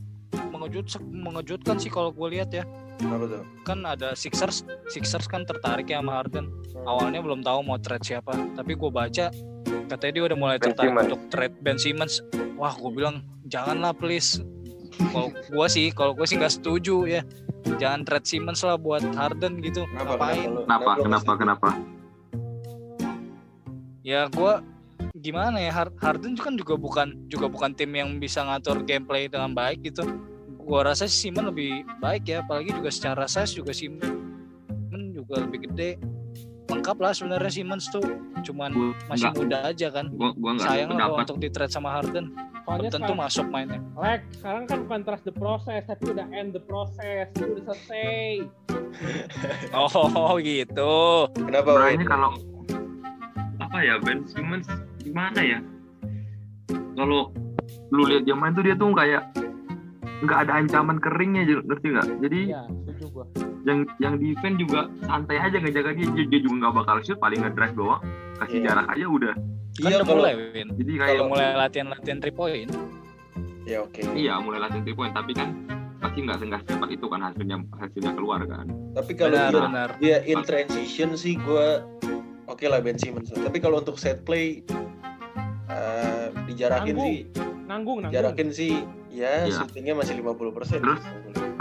mengejut mengejutkan sih kalau gue lihat ya Apa tuh? kan ada Sixers Sixers kan tertarik ya sama Harden awalnya belum tahu mau trade siapa tapi gue baca katanya dia udah mulai Ben tertarik Simmons. untuk trade Ben Simmons wah gue bilang janganlah please kalau gue sih kalau gue sih nggak setuju ya jangan trade Simmons lah buat Harden gitu Kenapa? ngapain Kenapa? Kenapa? Kenapa? ya gue gimana ya Har- Harden kan juga bukan juga bukan tim yang bisa ngatur gameplay dengan baik gitu gua rasa si Simon lebih baik ya apalagi juga secara size juga Simon juga lebih gede lengkap lah sebenarnya Simmons tuh cuman Gua masih nggak- muda aja kan Gua gua nggak ada sayang lah kalau pendapat. untuk di trade sama Harden soalnya tentu sekarang, masuk mainnya Lex, sekarang kan bukan trust the process tapi udah end the process itu udah selesai oh gitu Kenapa? Sebenarnya Win? kalau apa ya Ben Simmons gimana ya? Kalau lu lihat dia main tuh dia tuh kayak nggak ada ancaman keringnya ngerti nggak? Jadi iya setuju gua. yang yang defense juga santai aja ngejaga dia. Dia, dia juga nggak bakal shoot paling ngedrive doang. Kasih Iya. jarak aja udah. Kan Iya udah kalau mulai Win. Jadi kayak udah mulai latihan-latihan three point. Ya oke. iya mulai latihan three point. Tapi kan pasti nggak nggak secepat itu kan hasilnya hasilnya keluar kan. Tapi kalau benar dia, benar. dia in transition sih gue oke lah Ben Simmons. Tapi kalau untuk set play eh, dijarakin Nanggung. sih, nanggung nanggung. jarakin sih ya Iya. shootingnya masih 50%. Terus?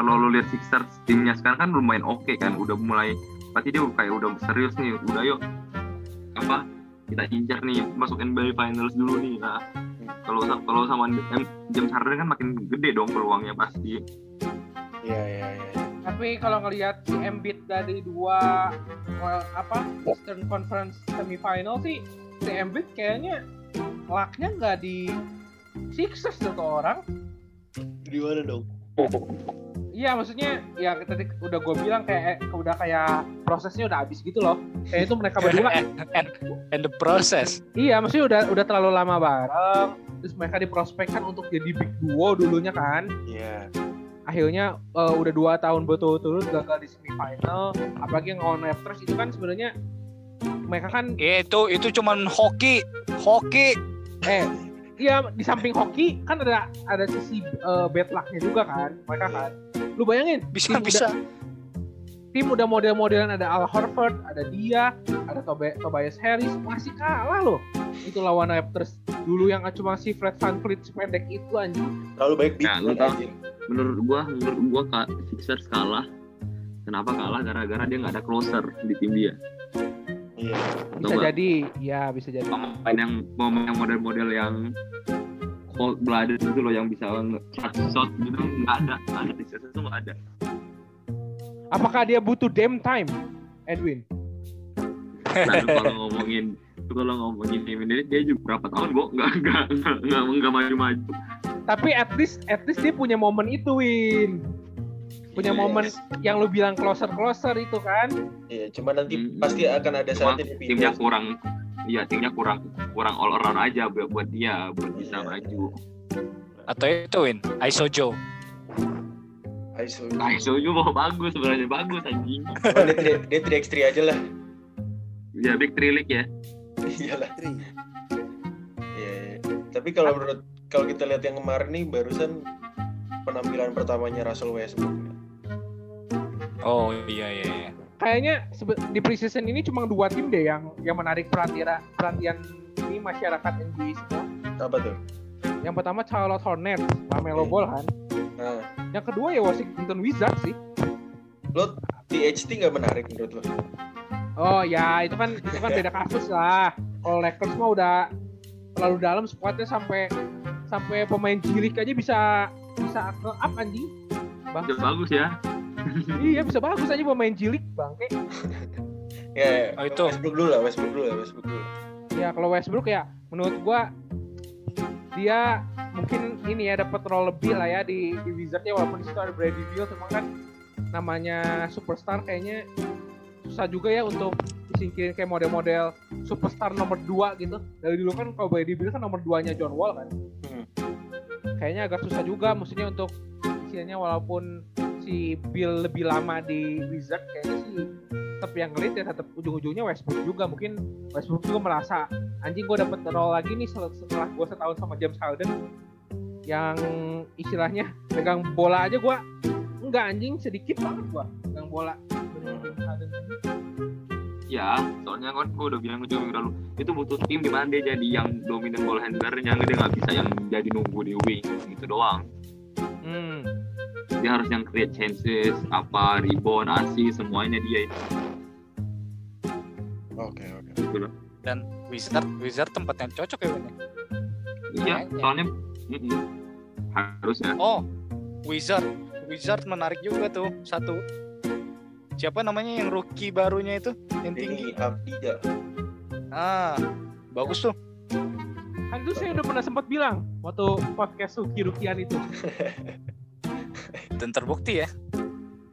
kalau lu lihat Sixers timnya sekarang kan lumayan oke kan udah mulai pasti dia kayak udah serius nih udah yuk apa kita incar nih masuk NBA Finals dulu nih nah kalau kalau sama James Harden kan makin gede dong peluangnya pasti Iya iya iya. tapi kalau ngelihat si Embiid dari dua well, apa Eastern Conference semifinal sih si Embiid kayaknya lucknya nggak di Sixers tuh orang Di mana dong? Iya maksudnya ya tadi udah gue bilang kayak eh, udah kayak prosesnya udah habis gitu loh. Kayak itu mereka berdua. and, and the process iya maksudnya udah udah terlalu lama bareng. Terus mereka diprospekkan untuk jadi big duo dulunya kan. Iya. Akhirnya eh, udah dua tahun berturut-turut gagal di semifinal. Apalagi yang lawan Raptors itu kan sebenarnya mereka kan itu itu cuman hoki hoki eh iya di samping hoki kan ada ada sisi eh, bad luck-nya juga kan mereka kan. Lu bayangin bisa Tim bisa tim udah model-modelan ada Al Horford, ada dia, ada Tobe- Tobias Harris, masih kalah loh. Itu lawan Raptors dulu yang cuma si Fred VanVleet sependek itu anjing. Terlalu baik Ya, tahu. anjing. menurut gua menurut gua Kak, Sixers kalah kenapa kalah gara-gara dia nggak ada closer di tim dia Iya. Bisa Coba. jadi, ya bisa jadi. pemain yang pemain yang model-model yang cold blooded gitu loh yang bisa nge-shot shot gitu nggak ada nggak ada di itu nggak ada Apakah dia butuh damn time, Edwin? Nah, lu kalau ngomongin kalau ngomongin tim ini dia juga berapa tahun nggak nggak nggak nggak nggak maju-maju. Tapi at least at least dia punya momen itu Win. Punya Yes. momen yang lu bilang closer closer itu kan. Iya, cuma nanti Hmm. pasti akan ada saatnya dia timnya kurang Iya timnya kurang kurang all around aja buat buat dia buat bisa Iya. maju. Atau itu Win, Aisojo. Aiso. Nah, Soju mau bagus sebenarnya bagus anjing. Cuma dia tri- dia 3x3 aja lah. Ya big three league ya. Iyalah. Tri. Iya. iya. Tapi kalau menurut kalau kita lihat yang kemarin nih barusan penampilan pertamanya Russell Westbrook. Oh iya iya. iya. Kayaknya di preseason ini cuma dua tim deh yang yang menarik perhatian perhatian ini masyarakat NBA semua. Apa tuh? Yang pertama Charlotte Hornets, Lamelo Ball kan. Nah, Yang kedua ya Washington Wizards sih. lo THT nggak menarik menurut lo? Oh ya itu kan itu kan beda kasus lah. Kalau Lakers mah udah terlalu dalam squadnya sampai sampai pemain cilik aja bisa bisa ke up anjing. Bang. Udah bagus ya. Iya bisa bagus aja pemain cilik bangke. Ya, Oh, itu. Westbrook dulu lah, Westbrook dulu lah, Westbrook dulu. Ya kalau Westbrook ya menurut gua dia mungkin ini ya dapat role lebih lah ya di, di Wizards ya walaupun di situ ada Bradley Beal cuma kan namanya superstar kayaknya susah juga ya untuk disingkirin kayak model-model superstar nomor 2 gitu. Dari dulu kan kalau Bradley Beal kan nomor 2-nya John Wall kan. Hmm. Kayaknya agak susah juga maksudnya untuk istilahnya walaupun si Bill lebih lama di Wizards kayaknya sih tetap yang ngelit ya tetap ujung-ujungnya Westbrook juga mungkin Westbrook juga merasa anjing gue dapet role lagi nih setelah gue setahun sama James Harden yang istilahnya pegang bola aja gue enggak anjing sedikit banget gue pegang bola James Harden. Ya, soalnya kan gue udah bilang juga minggu lalu itu butuh tim di mana dia jadi yang dominan ball handlernya, dia nggak bisa yang jadi nunggu di wing gitu doang. Hmm. Dia harus yang create chances, apa rebound, assist, semuanya dia itu. Oke, oke. Gitu loh. Dan Wizard Wizard tempat yang cocok ya Win. ya? Iya, soalnya mm-mm. harusnya. Oh, Wizard. Wizard menarik juga tuh satu. Siapa namanya yang rookie barunya itu yang tinggi? Ini Abdija. Ah, bagus tuh. kan itu saya udah pernah sempat bilang waktu podcast Suki Rukian itu Dan terbukti ya.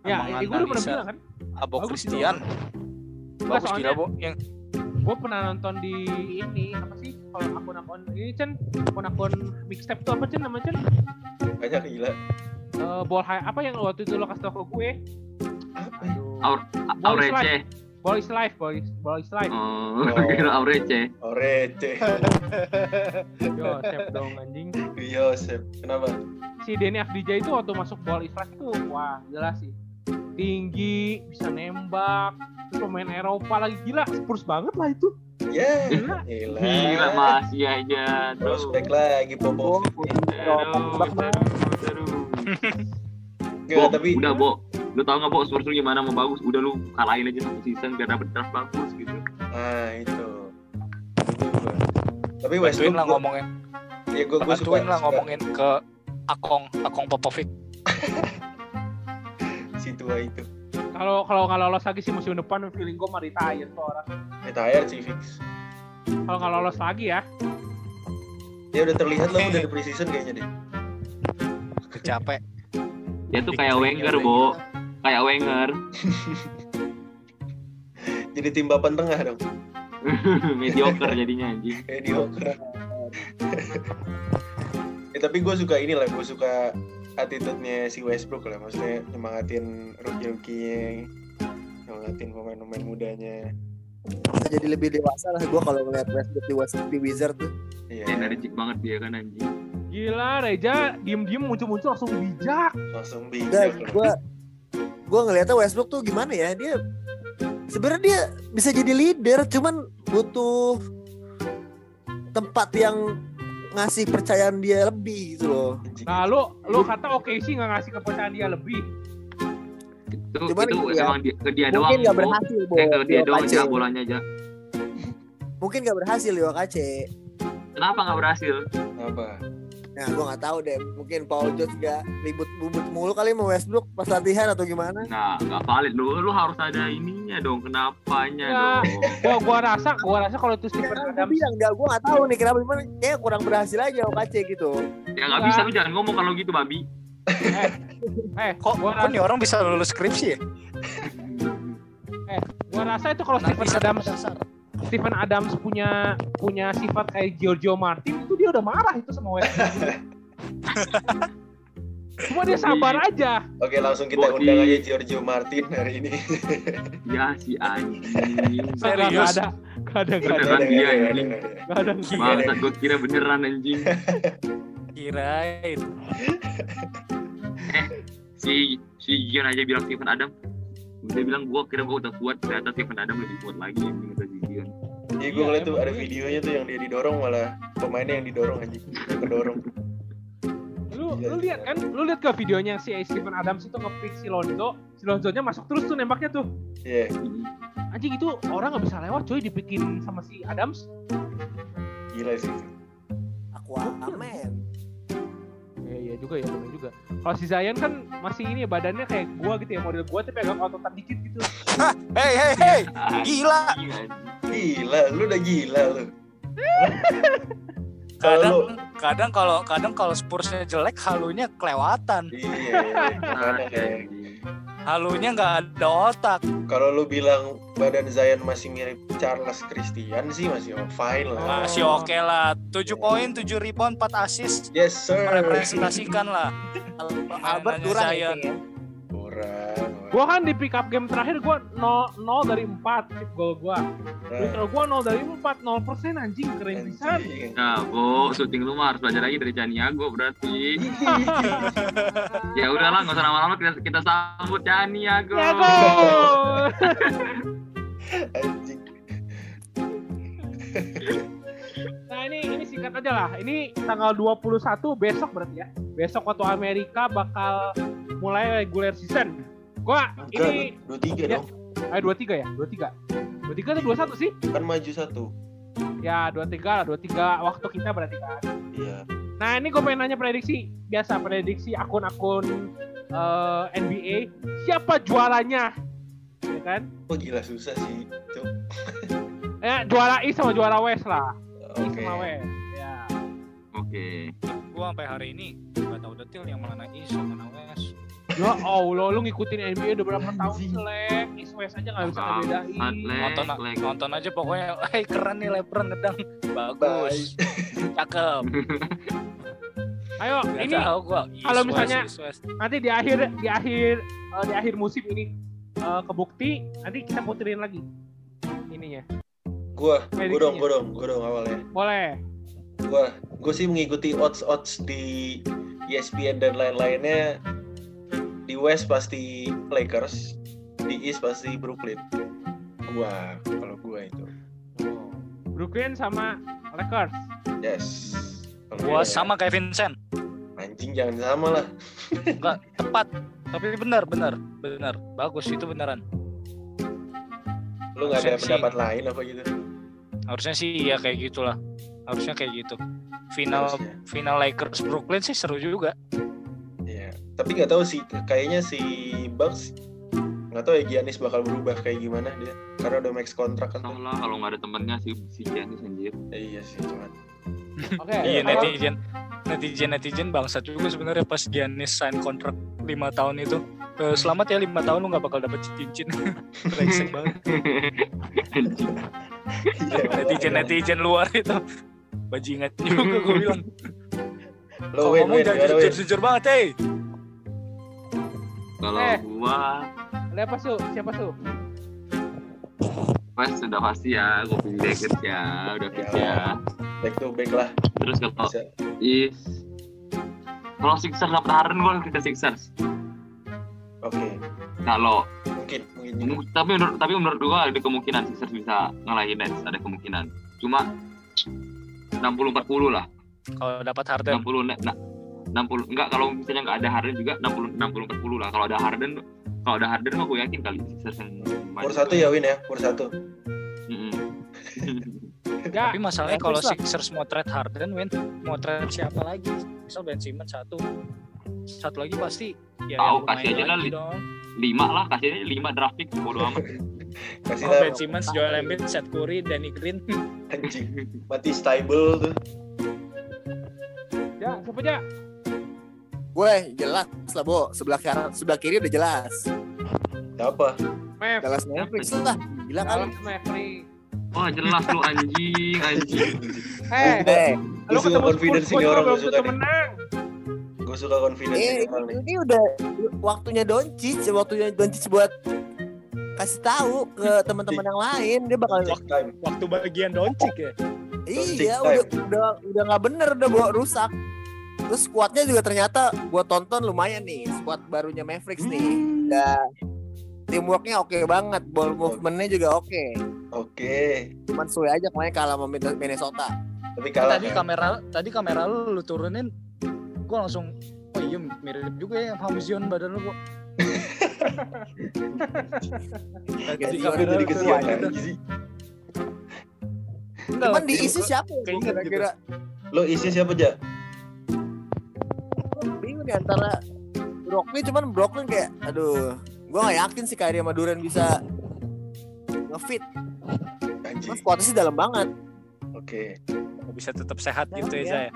ya ini gue udah pernah bilang kan Abo Bagus Christian. Bagus soalnya- gila, Bo. Yang gue pernah nonton di ini apa sih kalau akun-akun ini Chen akun-akun mixtape tuh apa Chen namanya Chen Banyak gila. Eh, ball high apa yang waktu itu lo kasih tau ke gue Aur, Aurece. is life ball is life Oh, kira Aurece. Orece. yo sep dong anjing Yosep. Kenapa? Si Denny Afdija itu waktu masuk ball is life itu wah jelas sih tinggi bisa nembak terus pemain Eropa lagi gila Spurs banget lah itu Ya, gila gila. Gila masih aja. Tuh. Prospek lagi Popov. Aduh, aduh. Enggak, Bo, tapi udah Bo, lu tau gak Bo Spurs lu gimana mau bagus? Udah lu kalahin aja satu season biar dapet draft bagus gitu. ah itu. Tapi Westbrook lah ngomongin, ya gue gue suka, lah ngomongin ke Akong, Akong Popovic. si tua itu. kalau kalau nggak lolos lagi sih musim depan feeling gue mau retire tuh orang Retire sih fix. kalau nggak lolos lagi ya Dia udah terlihat lah udah di preseason kayaknya deh. Capek. Dia tuh kayak Wenger Bo, kayak Wenger. Jadi tim papan tengah dong. Mediocre jadinya anjing. Mediocre. eh, tapi gue suka inilah, gue suka attitude-nya si Westbrook lah. Maksudnya nyemangatin rookie-rookie nyemangatin pemain-pemain mudanya. Bisa jadi lebih dewasa lah gue kalau ngeliat Westbrook di, West- di Wizard tuh. Iya, Energik banget dia kan anjing. gila Reja diem-diem muncul-muncul langsung bijak langsung bijak lah. gue gue ngeliatnya Westbrook tuh gimana ya dia sebenarnya dia bisa jadi leader cuman butuh tempat yang ngasih percayaan dia lebih gitu loh. Nah lu lu kata oke sih nggak ngasih kepercayaan dia lebih Itu Cuman itu ya, emang dia, ke dia doang. Mungkin gak Bo. berhasil Bo. Eh ke dia doang aja bolanya aja. Mungkin gak berhasil Leo Kace. Kenapa nggak berhasil? Apa? Nah, gue nggak tahu deh. Mungkin Paul George gak ribut bubut mulu kali mau Westbrook pas latihan atau gimana? Nah, nggak valid. Lu, lu harus ada ininya dong, kenapanya Ya. dong. Gua gua rasa gua rasa kalau itu Steven Gue Adams bilang nggak, gue nggak tahu nih kenapa gimana. Kayak kurang berhasil aja OKC gitu. Ya nggak bisa, lu jangan ngomong kalau gitu, babi. eh Kok, gua kok rasa, nih orang bisa lulus skripsi ya? gua rasa itu kalau Steven Bisa Adams dasar. Steven Adams punya punya sifat kayak Giorgio Martin itu dia udah marah itu sama Westbrook. Cuma dia sabar aja. Oke, langsung kita Bodi. undang aja Giorgio Martin hari ini. Ya si anjing. Serius? ada. Gak ada, gak ada. Beneran dia, Nggak ada, anjing. nggak ada. Gak ada. Bangsat gue kira beneran anjing. Kirain. Si si Gion aja bilang Steven Adam. Dia bilang gua kira gua udah kuat, ternyata Steven Adam lebih kuat lagi anjing kata. Iya, gue Iya, ngeliat tuh ada iya. videonya tuh yang dia didorong malah pemainnya yang didorong aja, yang kedorong. Lu Iya, lu lihat kan? Lu lihat ke videonya si Steven Adams itu nge-pick si Lonzo. Si Lonzo-nya masuk terus tuh nembaknya tuh. Iya, Anjing itu orang nggak bisa lewat coy dipikin sama si Adams. gila sih. Aquaman. Iya iya juga ya bener juga. Kalau si Zion kan masih ini ya, badannya kayak gua gitu ya model gua tapi agak ototan dikit gitu. Hei hei hei. Gila. Gila, lu udah gila lu. Kalau Kadang kadang kalau kadang kalau Spursnya jelek halunya kelewatan. Iya. Halunya nggak ada otak. kalau lu bilang badan Zion masih mirip Charles Christian sih masih fine lah. Masih oke lah. 7 poin, 7 rebound, 4 assist. Yes sir. Merepresentasikan lah. Albert kurang ya. Kurang. Gua kan di pick up game terakhir gua 0, 0 dari 4 chip goal gua. Free throw gua 0 dari 4, 0% anjing keren pisan. anjing. Nah, Bo, syuting lu mah harus belajar lagi dari Caniago berarti. ya udahlah, nggak usah lama-lama kita, kita sambut Caniago. Ya go. Anjing. Nah ini ini singkat aja lah. Ini tanggal 21 besok berarti ya. Besok waktu Amerika bakal mulai regular season. Gua ini Enggak, dua tiga Ya. dong. eh 23 ya? 23. 23 atau 21 sih? Kan maju satu. Ya 23 lah, 23 waktu kita berarti kan. Iya. Nah ini gue pengen nanya prediksi biasa prediksi akun-akun eh, NBA siapa juaranya ya kan Oh gila susah sih. Cuk. ya juara East sama juara West lah Oke. sama West ya Oke. Gua sampai hari ini nggak tahu detail yang mana East yang mana West. ya Allah lu ngikutin NBA udah berapa tahun selek East West aja nggak bisa ngebedain Nonton, nonton aja pokoknya. Hei keren nih LeBron ngedang. Bagus. Cakep. ayo Nggak ini kalau West, misalnya- East, West. nanti di akhir di akhir eh, di akhir musim ini eh, kebukti nanti kita puterin lagi ininya Gua, gua dong, gua dong, gua dong awalnya. boleh Gua, gua sih mengikuti odds-odds di E ESPN dan lain-lainnya. Di West pasti Lakers, di East pasti Brooklyn. Gua, kalau gua itu. Brooklyn sama Lakers Yes. Gua sama kayak Vincent. Anjing jangan sama lah. Enggak tepat. Tapi benar, benar, benar. Bagus itu beneran. Lu nggak ada Harusnya sih. pendapat lain apa gitu? Harusnya sih ya kayak gitulah. Harusnya kayak gitu. Final Harusnya. final Lakers Brooklyn sih seru juga. Iya. Tapi nggak tahu sih, kayaknya si Bucks nggak tahu ya Giannis bakal berubah kayak gimana dia karena udah max kontrak kan Tau tuh. lah kalau nggak ada temennya si si Giannis anjir. Eh, iya sih cuman oke Iya netizen netizen netizen bangsat juga sebenarnya pas Giannis sign kontrak lima tahun itu. Eh, selamat ya lima tahun lu nggak bakal dapet cincin. Brengsek banget. Anjing. Iya, netizen netizen luar itu. Bajingan juga gue bilang. Lo win ngomong win jangan gimana win? jujur-jujur banget, hey. Kalau Eh. gua Siapa su? Siapa su? West sudah pasti ya, gua pilih Lakers ya, udah fix Ya. ya. Back to back lah Terus kalau. East kalau Sixers dapat Harden gua ke Sixers. Oke. Kalau Mungkin mungkin juga. tapi menurut tapi menurut gua ada kemungkinan Sixers bisa ngalahin Nets, ada kemungkinan. Cuma 60-40 lah. Kalau dapat Harden 60 net nah, 60 enggak kalau misalnya enggak ada Harden juga 60 60 40 lah. Kalau ada Harden kalau ada Harden mah gue yakin kali Sixers yang main. Pur satu ya win ya, pur satu. Mm-mm. Ya, Tapi masalahnya kalau. Sixers mau trade Harden, win mau trade siapa lagi? misal Ben Simmons satu satu lagi pasti ya Tahu, kasih aja lah, Li. dong. lima lah kasih aja lima draft pick bodo amat Kasih Oh, Ben Simmons, Joel Embiid, Seth Curry, Danny Green. anjing. Mati stable tuh. Ya, siapa aja? Gue jelas lah, Bo. Sebelah kanan, sebelah kiri udah jelas. Siapa? Mavs. Dallas Mavericks lah. Gila kali. Dallas Mavericks. wah jelas lu anjing anjing Eh, Eh, lu suka ketemu confidence Spurs, ini gua orang, gua suka menang. Gue suka confidence eh, ini orang ini udah waktunya Doncic, waktunya Doncic buat kasih tahu ke teman-teman yang lain dia bakal time. Waktu bagian Doncic ya. iya udah udah udah nggak bener udah bawa rusak terus squadnya juga ternyata gua tonton lumayan nih squad barunya Mavericks nih. Udah teamworknya oke banget ball movementnya juga oke. Oke. cuman suwe aja kemarin kalah sama Minnesota. Tapi kalah. tadi kan? kamera tadi kamera lu lu turunin gua langsung oh iya mirip juga ya sama Zion badan lu Tadi Zion kamera jadi lu kesian lagi cuman diisi siapa ya kira-kira? Lo isi siapa aja? Nih antara Brooklyn cuman Brooklyn kayak aduh gua gak yakin sih Kyrie sama Durant bisa ngefit. Mas squadnya sih dalam banget Oke. bisa tetap sehat gitu Ya, ya, ya.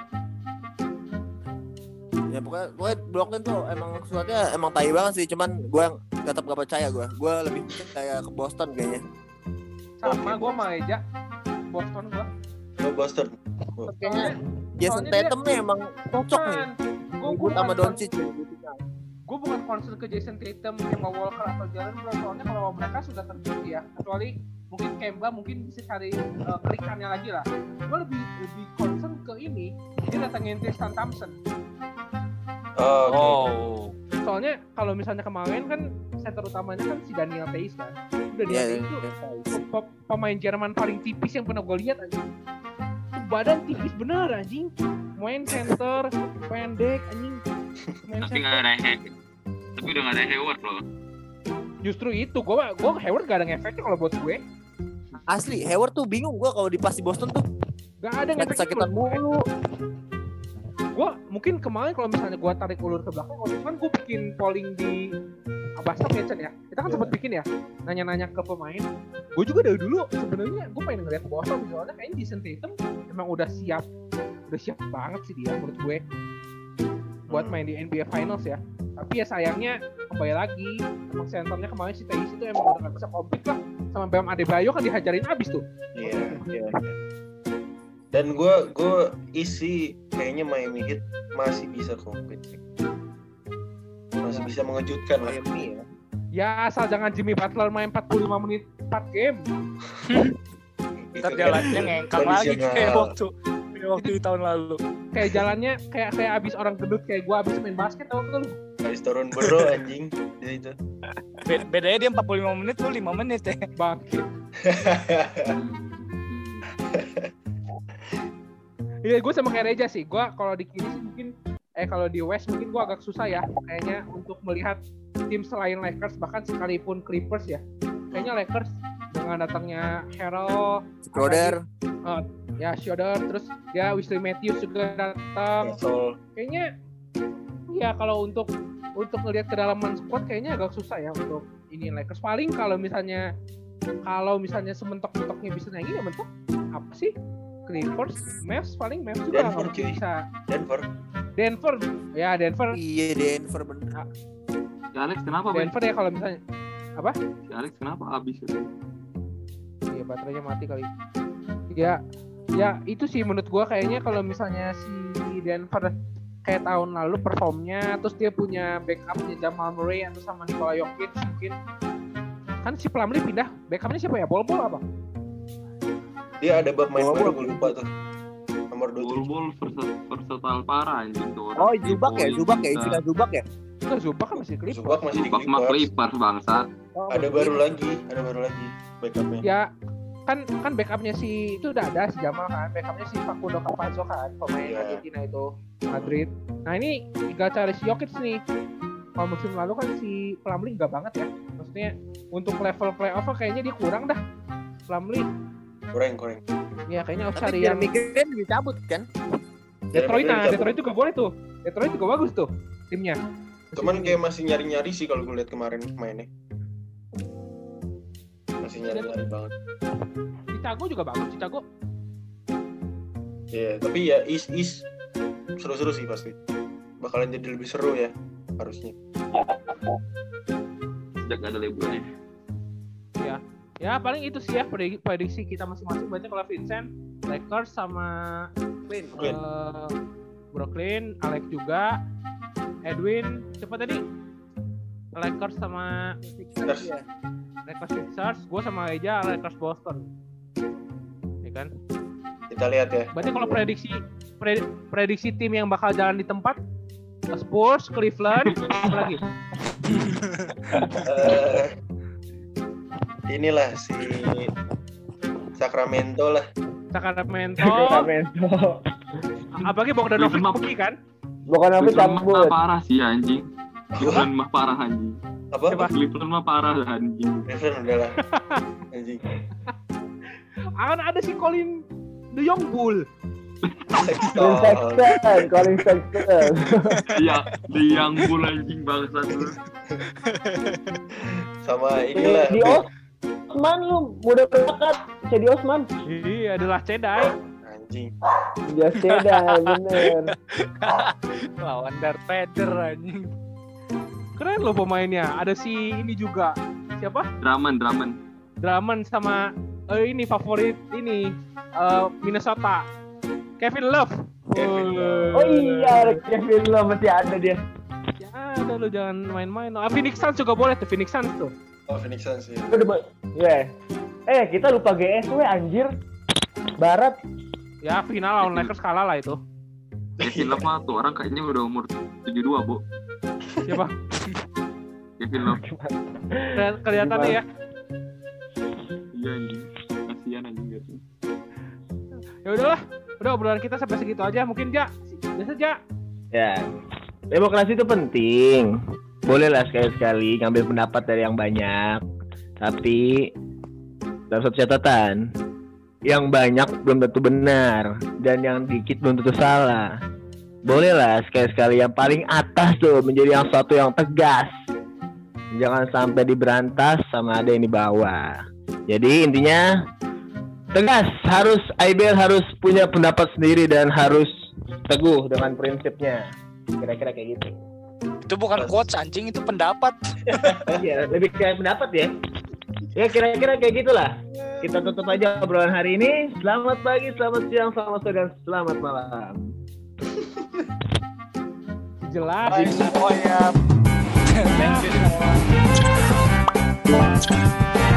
Ya pokoknya, pokoknya Brooklyn tuh emang squadnya emang tai banget sih cuman gue tetap gak percaya gue gue lebih percaya ke Boston kayaknya Sama gua sama Eja. Boston gua. Lo Boston. kayaknya Jason Tatum nih emang cocok nih Gue sama Doncic gue bukan concern ke Jason Tatum, Kemba Walker atau Jalen Brown soalnya kalau mereka sudah terbukti ya kecuali mungkin Kemba mungkin bisa cari uh, kelikannya lagi lah. Gue lebih lebih concern ke ini dia datangin Tristan Thompson. Oh, oke. Oh. soalnya kalau misalnya kemarin kan center utamanya kan si Daniel Theis kan. Daniel Iya, Theis tuh pe- pemain Jerman paling tipis yang pernah gue lihat anjing. Tuh badan tipis bener anjing main center pendek anjing. Main tapi nggak ada He- tapi udah nggak ada Hayward loh. Justru itu gue gue Hayward gak ada ngefeknya kalau buat gue. Asli Hayward tuh bingung gue kalau di pas di Boston tuh. Gak ada ngefeknya sakit-sakitan mulu. Gue mungkin kemarin kalau misalnya gue tarik ulur ke belakang waktu itu kan gue bikin polling di Abastok ya Chan ya. Kita kan Iya. sempat bikin ya nanya-nanya ke pemain. Gue juga dari dulu sebenarnya gue pengen ngeliat Boston soalnya kayaknya Jason Tatum emang udah siap udah siap banget sih dia menurut gue. Buat main di NBA Finals ya. Tapi ya sayangnya kembali lagi emang senternya kemarin si Theis itu emang udah gak bisa compete lah sama Bam Adebayo kan dihajarin abis tuh. Iya, iya. Dan gue gue isi kayaknya Miami Heat masih bisa compete sih. Masih bisa mengejutkan lah. Miami ya. Ya asal jangan Jimmy Butler main 45 menit 4 game. Ntar jalannya ngengkang lagi kayak waktu waktu di tahun lalu. kayak jalannya kayak kayak abis orang gendut kayak gua abis main basket tau gak lu Habis turun bro anjing. Jadi itu. Be- Bedanya dia 45 menit lu 5 menit ya. bangkit Iya, gue sama kayak Reja sih. Gue kalau di kiri sih mungkin, eh kalau di West mungkin gue agak susah ya, kayaknya untuk melihat tim selain Lakers bahkan sekalipun Clippers ya. Kayaknya Lakers dengan datangnya Harrell, Schroeder ya Schroeder, terus ya Wesley Matthews juga datang. Gasol. Kayaknya, ya kalau untuk untuk ngelihat kedalaman squad kayaknya agak susah ya untuk ini Lakers. Paling kalau misalnya kalau misalnya sementok-mentoknya bisa naik ya mentok apa sih? Clippers, Mavs paling Mavs juga Denver, cuy. bisa. Denver. Denver, ya Denver, iya Denver bener si Alex kenapa Ben? Denver ya kalau misalnya, si Alex kenapa abis ya iya baterainya mati kali. Ya, ya itu sih menurut gua kayaknya kalau misalnya si Denver kayak tahun lalu performnya, terus dia punya backupnya Jamal Murray atau sama Nikola Jokic mungkin kan si Plumlee pindah backupnya siapa ya? Bol Bol apa? Dia ada bab main baru gua- gue lupa tuh. Nomor Bol 27. bol versa- versatile parah anjing tuh oh Zubak ya Zubak ya istilah Zubak ya Enggak Zubac kan masih Clippers. Zubak masih di Zubak mah Clippers. Clippers bangsat Oh, Ada baru Clippers. lagi, ada baru lagi backupnya. ya kan kan backupnya si itu udah ada si Jamal kan backupnya si Facundo Campazzo kan pemain Iya. Argentina itu Madrid nah ini tinggal cari si Jokic nih kalau musim lalu kan si Plumlee nggak banget ya maksudnya untuk level playoff kayaknya dia kurang dah Plumlee Kurang, kurang. ya kayaknya harus cari yang migrain dicabut kan Detroit nah. Detroit juga boleh tuh Detroit juga bagus tuh timnya Cuman kayak masih nyari-nyari sih kalau gue lihat kemarin mainnya. Masih nyari-nyari banget. Chicago juga bagus Chicago Iya, tapi ya is is seru-seru sih pasti. Bakalan jadi lebih seru ya harusnya. Sejak gak ada LeBron ya. ya paling itu sih ya prediksi, kita masing-masing berarti kalau Vincent Lakers sama Clean. Brooklyn. eh, Brooklyn Alex juga Edwin siapa tadi Lakers sama Sixers. Iya. Lakers Sixers gue sama Eja Lakers Boston ya kan Kita lihat ya. berarti kalau prediksi pre- prediksi tim yang bakal jalan di tempat Spurs, Cleveland, apa lagi? Eh, inilah si Sacramento lah. Sacramento, Sacramento. apalagi Bogdanovic pergi kan? Mah cabut. parah sih anjing. Cleveland mah parah anjing. Apa? Siapa? Cleveland mah parah anjing. Cleveland udah lah. Anjing. Akan ada si Colin De Jong Bull. Colin Sexton, Colin Sexton. Iya, di yang bull anjing bangsat lu. Sama inilah. Di Osman lu mudah berbakat. Cedi Osman. Iya, adalah Cedai. Anjing. Dia Seda bener. Lawan Darth Vader anjing. Keren loh pemainnya. Ada si ini juga. Siapa? Draman, Draman. Drummond sama eh, ini favorit ini eh, Minnesota. Kevin Love. Kevin Love. Oh iya, Kevin Love masih ada dia. Ya ada lo jangan main-main. Ah, Phoenix Suns juga boleh tuh Phoenix Suns tuh. Oh Phoenix Suns ya. Udah, Boy. Ya. Eh, kita lupa GS we anjir. Barat. Ya final lawan Lakers kalah lah itu. Kevin Love mah tuh orang kayaknya udah umur 72, Bu. Siapa? Kevin Love. Keli- Kelihatannya ya. Iya anjing. Kasihan anjing gitu. Ya udahlah. Udah obrolan kita sampai segitu aja. Mungkin ja. Biasa ja. Ya. Demokrasi itu penting. Bolehlah sekali-sekali ngambil pendapat dari yang banyak. Tapi dalam satu catatan, yang banyak belum tentu benar dan yang dikit belum tentu salah. Bolehlah sekali-sekali yang paling atas tuh menjadi yang suatu yang tegas. Jangan sampai diberantas sama ada yang di bawah. Jadi intinya tegas harus IBL harus punya pendapat sendiri dan harus teguh dengan prinsipnya kira-kira kayak gitu Itu bukan quotes anjing, itu pendapat. iya lebih kayak pendapat ya ya kira-kira kayak gitulah kita tutup aja obrolan hari ini selamat pagi selamat siang selamat sore dan selamat malam Jelas. Bye semuanya. Thank you.